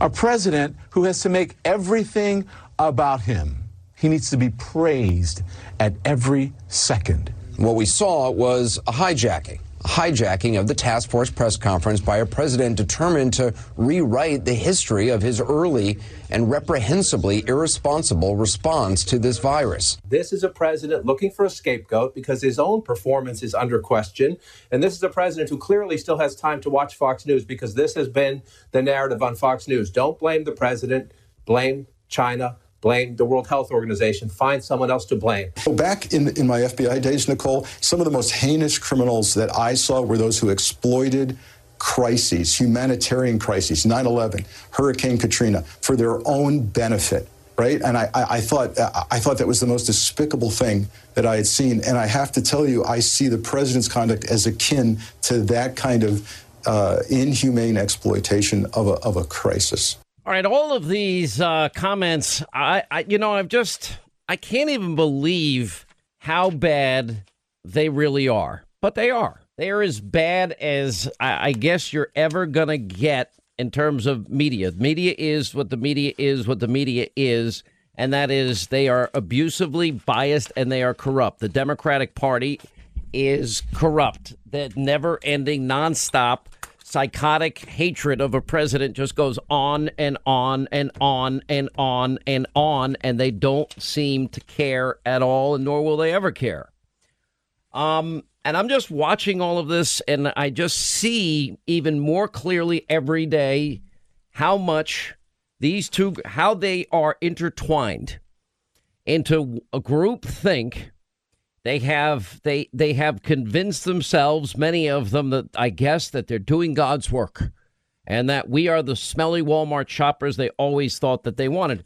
A president who has to make everything about him. He needs to be praised at every second. What we saw was a hijacking A hijacking of the task force press conference by a president determined to rewrite the history of his early and reprehensibly irresponsible response to this virus. This is a president looking for a scapegoat because his own performance is under question. And this is a president who clearly still has time to watch Fox News because this has been the narrative on Fox News. Don't blame the president, blame China, blame the World Health Organization, find someone else to blame. Back in, in my FBI days, Nicole, some of the most heinous criminals that I saw were those who exploited crises, humanitarian crises, 9 11, Hurricane Katrina, for their own benefit. Right, and I, I, I thought I thought that was the most despicable thing that I had seen, and I have to tell you, I see the president's conduct as akin to that kind of uh, inhumane exploitation of a, of a crisis. All right, all of these uh, comments, I, I, you know, I've just, I can't even believe how bad they really are, but they are. They are as bad as I, I guess you're ever gonna get in terms of media. Media is what the media is, what the media is, and that is they are abusively biased and they are corrupt. The Democratic Party is corrupt. That never-ending, nonstop psychotic hatred of a president just goes on and on and on and on and on, and they don't seem to care at all, and nor will they ever care. Um, and I'm just watching all of this, and I just see even more clearly every day how much these two, how they are intertwined into a group think they have they they have convinced themselves, many of them, that I guess that they're doing God's work, and that we are the smelly Walmart shoppers they always thought that they wanted.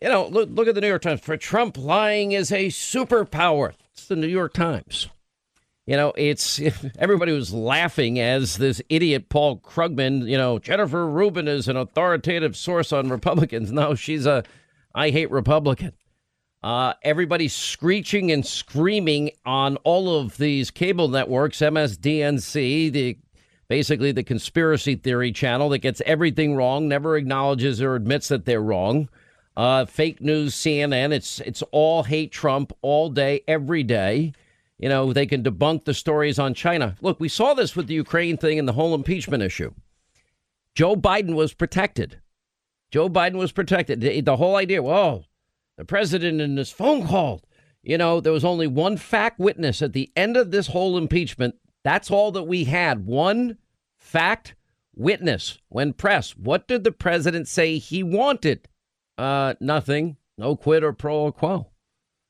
You know, look look at the New York Times. For Trump, lying is a superpower. It's the New York Times. You know, it's everybody was laughing as this idiot Paul Krugman. You know, Jennifer Rubin is an authoritative source on Republicans. No, she's a I hate Republican. Uh, everybody's screeching and screaming on all of these cable networks, MSDNC, the basically the conspiracy theory channel that gets everything wrong, never acknowledges or admits that they're wrong. Uh, fake news, CNN. It's it's all hate Trump all day, every day. You know they can debunk the stories on China. Look, we saw this with the Ukraine thing and the whole impeachment issue. Joe Biden was protected. Joe Biden was protected. The, the whole idea, well, the president in this phone call, you know, there was only one fact witness at the end of this whole impeachment. That's all that we had. One fact witness when pressed. What did the president say he wanted? Uh, nothing. No quid or pro quo.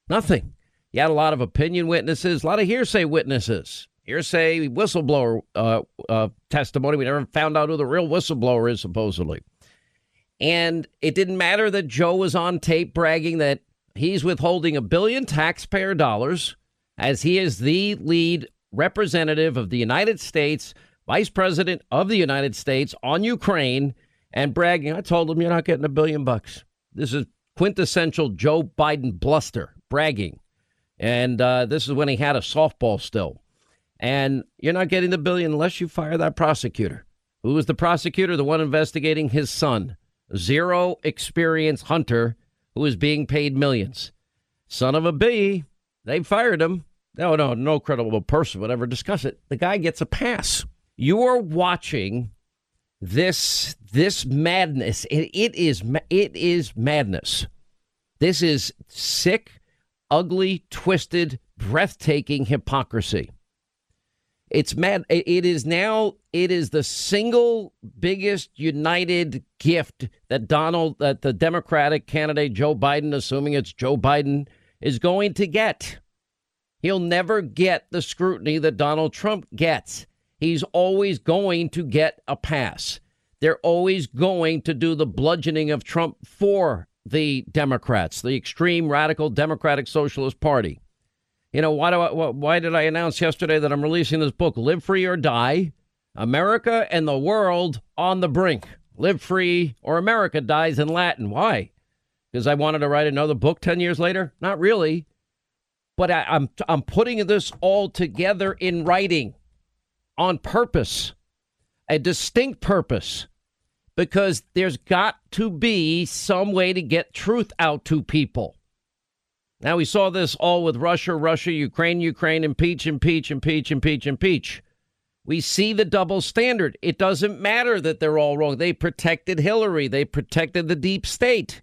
Nothing. You had a lot of opinion witnesses, a lot of hearsay witnesses, hearsay whistleblower uh, uh, testimony. We never found out who the real whistleblower is, supposedly. And it didn't matter that Joe was on tape bragging that he's withholding a billion taxpayer dollars as he is the lead representative of the United States, vice president of the United States on Ukraine, and bragging. I told him you're not getting a billion bucks. This is quintessential Joe Biden bluster, bragging. And uh, this is when he had a softball still. And you're not getting the billion unless you fire that prosecutor. Who was the prosecutor? The one investigating his son zero experience hunter who is being paid millions. Son of a bee. They fired him. No, no, no credible person would ever discuss it. The guy gets a pass. You are watching this this madness. It, it is it is madness. This is sick, ugly, twisted, breathtaking hypocrisy. It's mad. It is now. It is the single biggest united gift that Donald, that the Democratic candidate Joe Biden, assuming it's Joe Biden, is going to get. He'll never get the scrutiny that Donald Trump gets. He's always going to get a pass. They're always going to do the bludgeoning of Trump for the Democrats, the extreme radical Democratic Socialist Party. You know, why do I, why did I announce yesterday that I'm releasing this book, Live Free or Die? America and the world on the brink. Live free or America dies in Latin. Why? Because I wanted to write another book 10 years later? Not really. But I, I'm I'm putting this all together in writing on purpose. A distinct purpose. Because there's got to be some way to get truth out to people. Now, we saw this all with Russia, Russia, Ukraine, Ukraine, impeach, impeach, impeach, impeach, impeach. We see the double standard. It doesn't matter that they're all wrong. They protected Hillary, they protected the deep state.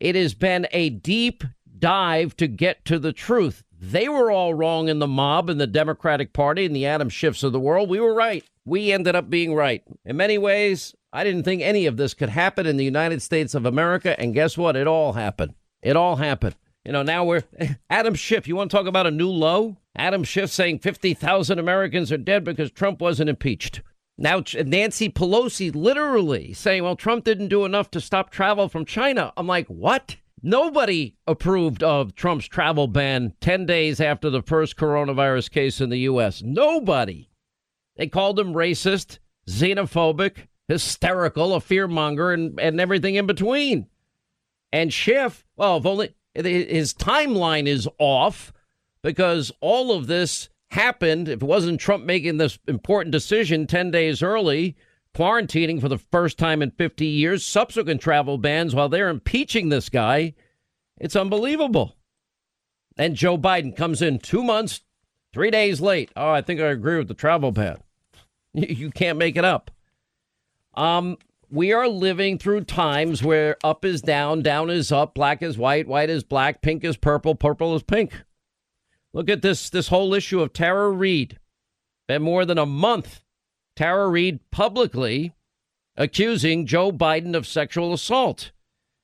It has been a deep dive to get to the truth. They were all wrong in the mob and the Democratic Party and the Adam Schiffs of the world. We were right. We ended up being right. In many ways, I didn't think any of this could happen in the United States of America. And guess what? It all happened. It all happened. You know, now we're Adam Schiff. You want to talk about a new low? Adam Schiff saying 50,000 Americans are dead because Trump wasn't impeached. Now, Nancy Pelosi literally saying, well, Trump didn't do enough to stop travel from China. I'm like, what? Nobody approved of Trump's travel ban 10 days after the first coronavirus case in the U.S. Nobody. They called him racist, xenophobic, hysterical, a fearmonger, and, and everything in between. And Schiff, well, if only his timeline is off because all of this happened. If it wasn't Trump making this important decision 10 days early, quarantining for the first time in 50 years, subsequent travel bans while they're impeaching this guy, it's unbelievable. And Joe Biden comes in two months, three days late. Oh, I think I agree with the travel ban. You can't make it up. Um, we are living through times where up is down, down is up, black is white, white is black, pink is purple, purple is pink. Look at this this whole issue of Tara Reade. Been more than a month. Tara Reade publicly accusing Joe Biden of sexual assault.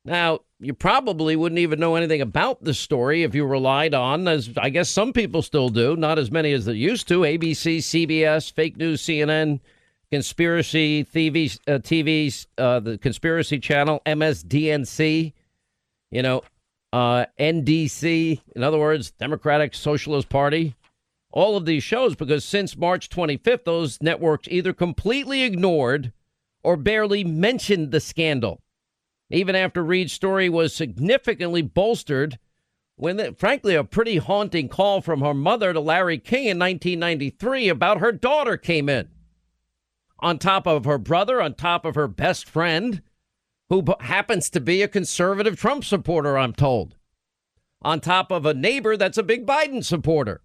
Now, you probably wouldn't even know anything about this story if you relied on, as I guess some people still do, not as many as they used to, ABC, CBS, fake news, CNN, conspiracy TV, uh, TV's, uh, the conspiracy channel, MSDNC, you know, uh, NDC, in other words, Democratic Socialist Party, all of these shows, because since March 25th, those networks either completely ignored or barely mentioned the scandal. Even after Reade's story was significantly bolstered when, the, frankly, a pretty haunting call from her mother to Larry King in 1993 about her daughter came in on top of her brother, on top of her best friend, who happens to be a conservative Trump supporter, I'm told, on top of a neighbor that's a big Biden supporter.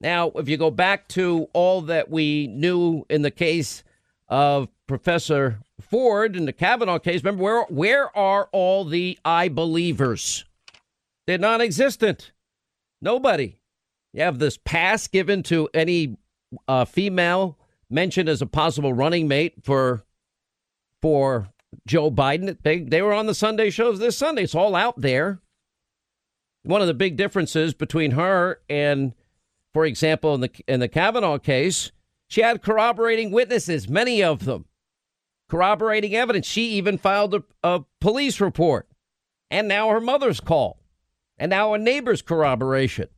Now, if you go back to all that we knew in the case of Professor Ford in the Kavanaugh case, remember where where are all the I believers? They're non-existent. Nobody. You have this pass given to any uh, female mentioned as a possible running mate for for Joe Biden. They they were on the Sunday shows this Sunday. It's all out there. One of the big differences between her and, for example, in the in the Kavanaugh case, she had corroborating witnesses, many of them, corroborating evidence. She even filed a, a police report, and now her mother's call, and now a neighbor's corroboration.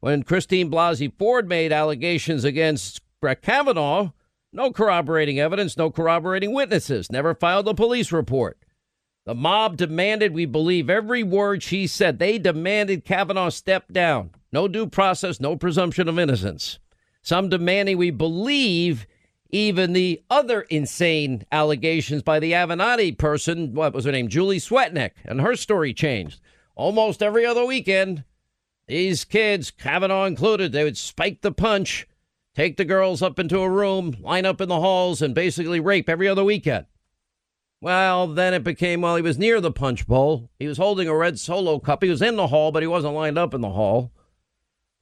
When Christine Blasey Ford made allegations against Brett Kavanaugh, no corroborating evidence, no corroborating witnesses, never filed a police report. The mob demanded we believe every word she said. They demanded Kavanaugh step down. No due process, no presumption of innocence. Some demanding we believe even the other insane allegations by the Avenatti person, what was her name, Julie Swetnick, and her story changed. Almost every other weekend, these kids, Kavanaugh included, they would spike the punch take the girls up into a room, line up in the halls, and basically rape every other weekend. Well, then it became, well, he was near the punch bowl. He was holding a red solo cup. He was in the hall, but he wasn't lined up in the hall.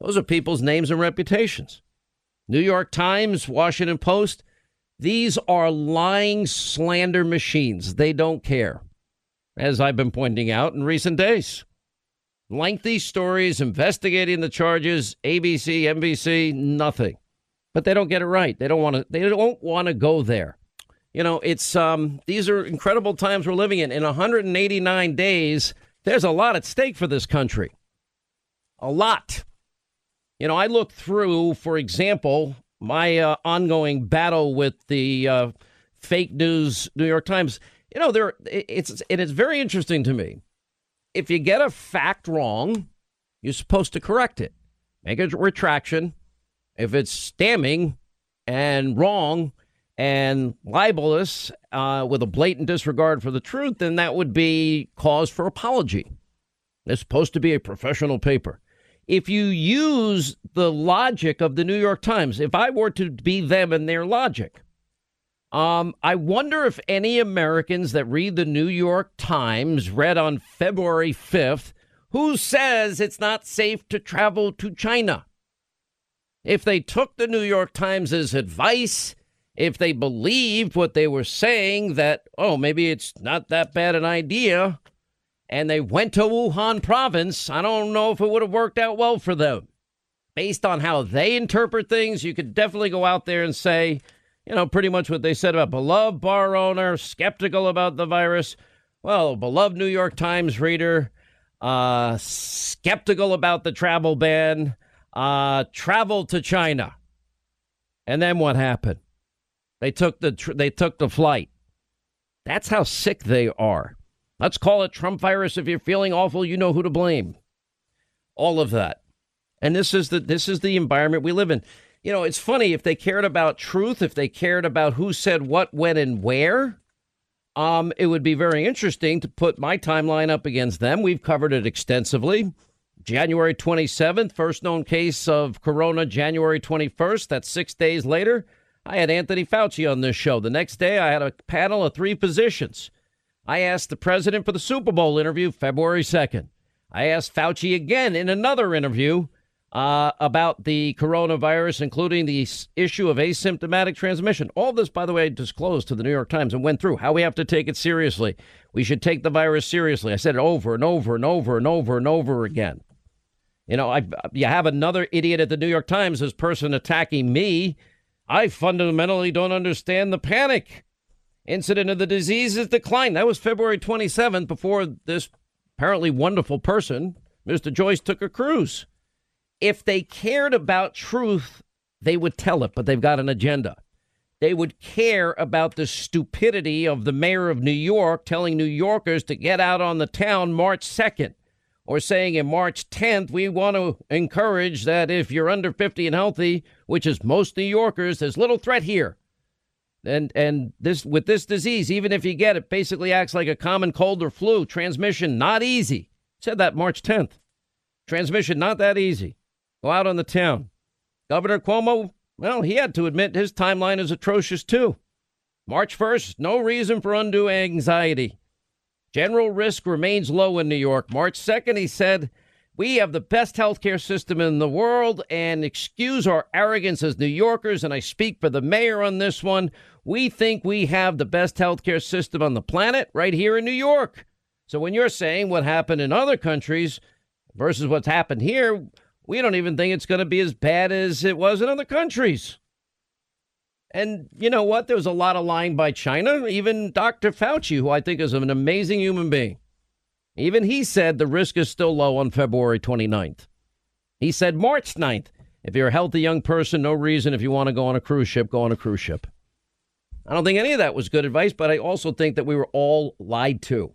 Those are people's names and reputations. New York Times, Washington Post, these are lying slander machines. They don't care, as I've been pointing out in recent days. Lengthy stories investigating the charges, ABC, NBC, nothing but they don't get it right. They don't want to. They don't want to go there. You know, it's um. These are incredible times we're living in. In 189 days, there's a lot at stake for this country. A lot. You know, I look through, for example, my uh, ongoing battle with the uh, fake news New York Times. You know, there it's and it is very interesting to me. If you get a fact wrong, you're supposed to correct it. Make a retraction, if it's damning and wrong and libelous uh, with a blatant disregard for the truth, then that would be cause for apology. It's supposed to be a professional paper. if you use the logic of the New York Times, if I were to be them and their logic, um, I wonder if any Americans that read the New York Times read on February 5th who says it's not safe to travel to China. If they took the New York Times' advice, if they believed what they were saying, that, oh, maybe it's not that bad an idea, and they went to Wuhan province, I don't know if it would have worked out well for them. Based on how they interpret things, you could definitely go out there and say, you know, pretty much what they said about beloved bar owner, skeptical about the virus. Well, beloved New York Times reader, uh, skeptical about the travel ban, uh, traveled to China. And then what happened? They took the tr- they took the flight. That's how sick they are. Let's call it Trump virus. If you're feeling awful, you know who to blame. All of that. And this is the this is the environment we live in. You know, it's funny if they cared about truth, if they cared about who said what, when, and where. Um, it would be very interesting to put my timeline up against them. We've covered it extensively. January 27th, first known case of corona, January 21st. That's six days later. I had Anthony Fauci on this show. The next day, I had a panel of three physicians. I asked the president for the Super Bowl interview February 2nd. I asked Fauci again in another interview uh, about the coronavirus, including the issue of asymptomatic transmission. All this, by the way, disclosed to the New York Times and went through how we have to take it seriously. We should take the virus seriously. I said it over and over and over and over and over again. You know, I, you have another idiot at the New York Times, this person attacking me. I fundamentally don't understand the panic. Incident of the disease has declined. That was February 27th before this apparently wonderful person, Mr. Joyce, took a cruise. If they cared about truth, they would tell it, but they've got an agenda. They would care about the stupidity of the mayor of New York telling New Yorkers to get out on the town March 2nd or saying in March 10th, we want to encourage that if you're under 50 and healthy, which is most New Yorkers, there's little threat here and and this with this disease, even if you get it, basically acts like a common cold or flu. Transmission not easy. Said that March 10th. Transmission not that easy. Go out on the town. Governor Cuomo, well, he had to admit his timeline is atrocious too. March 1st, no reason for undue anxiety. General risk remains low in New York. March 2nd, he said, we have the best healthcare system in the world, and excuse our arrogance as New Yorkers, and I speak for the mayor on this one. We think we have the best healthcare system on the planet right here in New York. So when you're saying what happened in other countries versus what's happened here, we don't even think it's going to be as bad as it was in other countries. And you know what? There was a lot of lying by China, even Dr. Fauci, who I think is an amazing human being. Even he said the risk is still low on February 29th. He said March 9th. If you're a healthy young person, no reason if you want to go on a cruise ship, go on a cruise ship. I don't think any of that was good advice, but I also think that we were all lied to.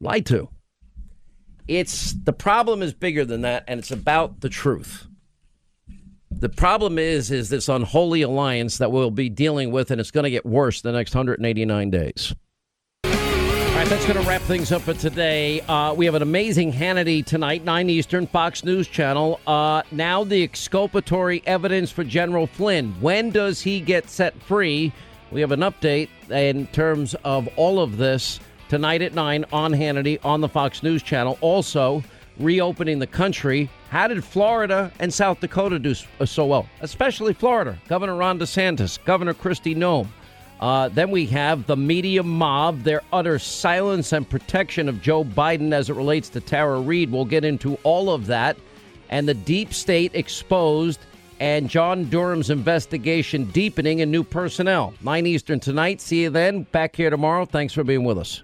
Lied to. It's the problem is bigger than that, and it's about the truth. The problem is is this unholy alliance that we'll be dealing with, and it's going to get worse the next 189 days. All right, that's going to wrap things up for today. Uh, we have an amazing Hannity tonight, 9 Eastern, Fox News Channel. Uh, now, the exculpatory evidence for General Flynn. When does he get set free? We have an update in terms of all of this tonight at 9 on Hannity on the Fox News Channel. Also, reopening the country. How did Florida and South Dakota do so well? Especially Florida. Governor Ron DeSantis, Governor Kristi Noem. Uh, then we have the media mob, their utter silence and protection of Joe Biden as it relates to Tara Reade. We'll get into all of that. And the deep state exposed and John Durham's investigation deepening and new personnel. 9 Eastern tonight. See you then. Back here tomorrow. Thanks for being with us.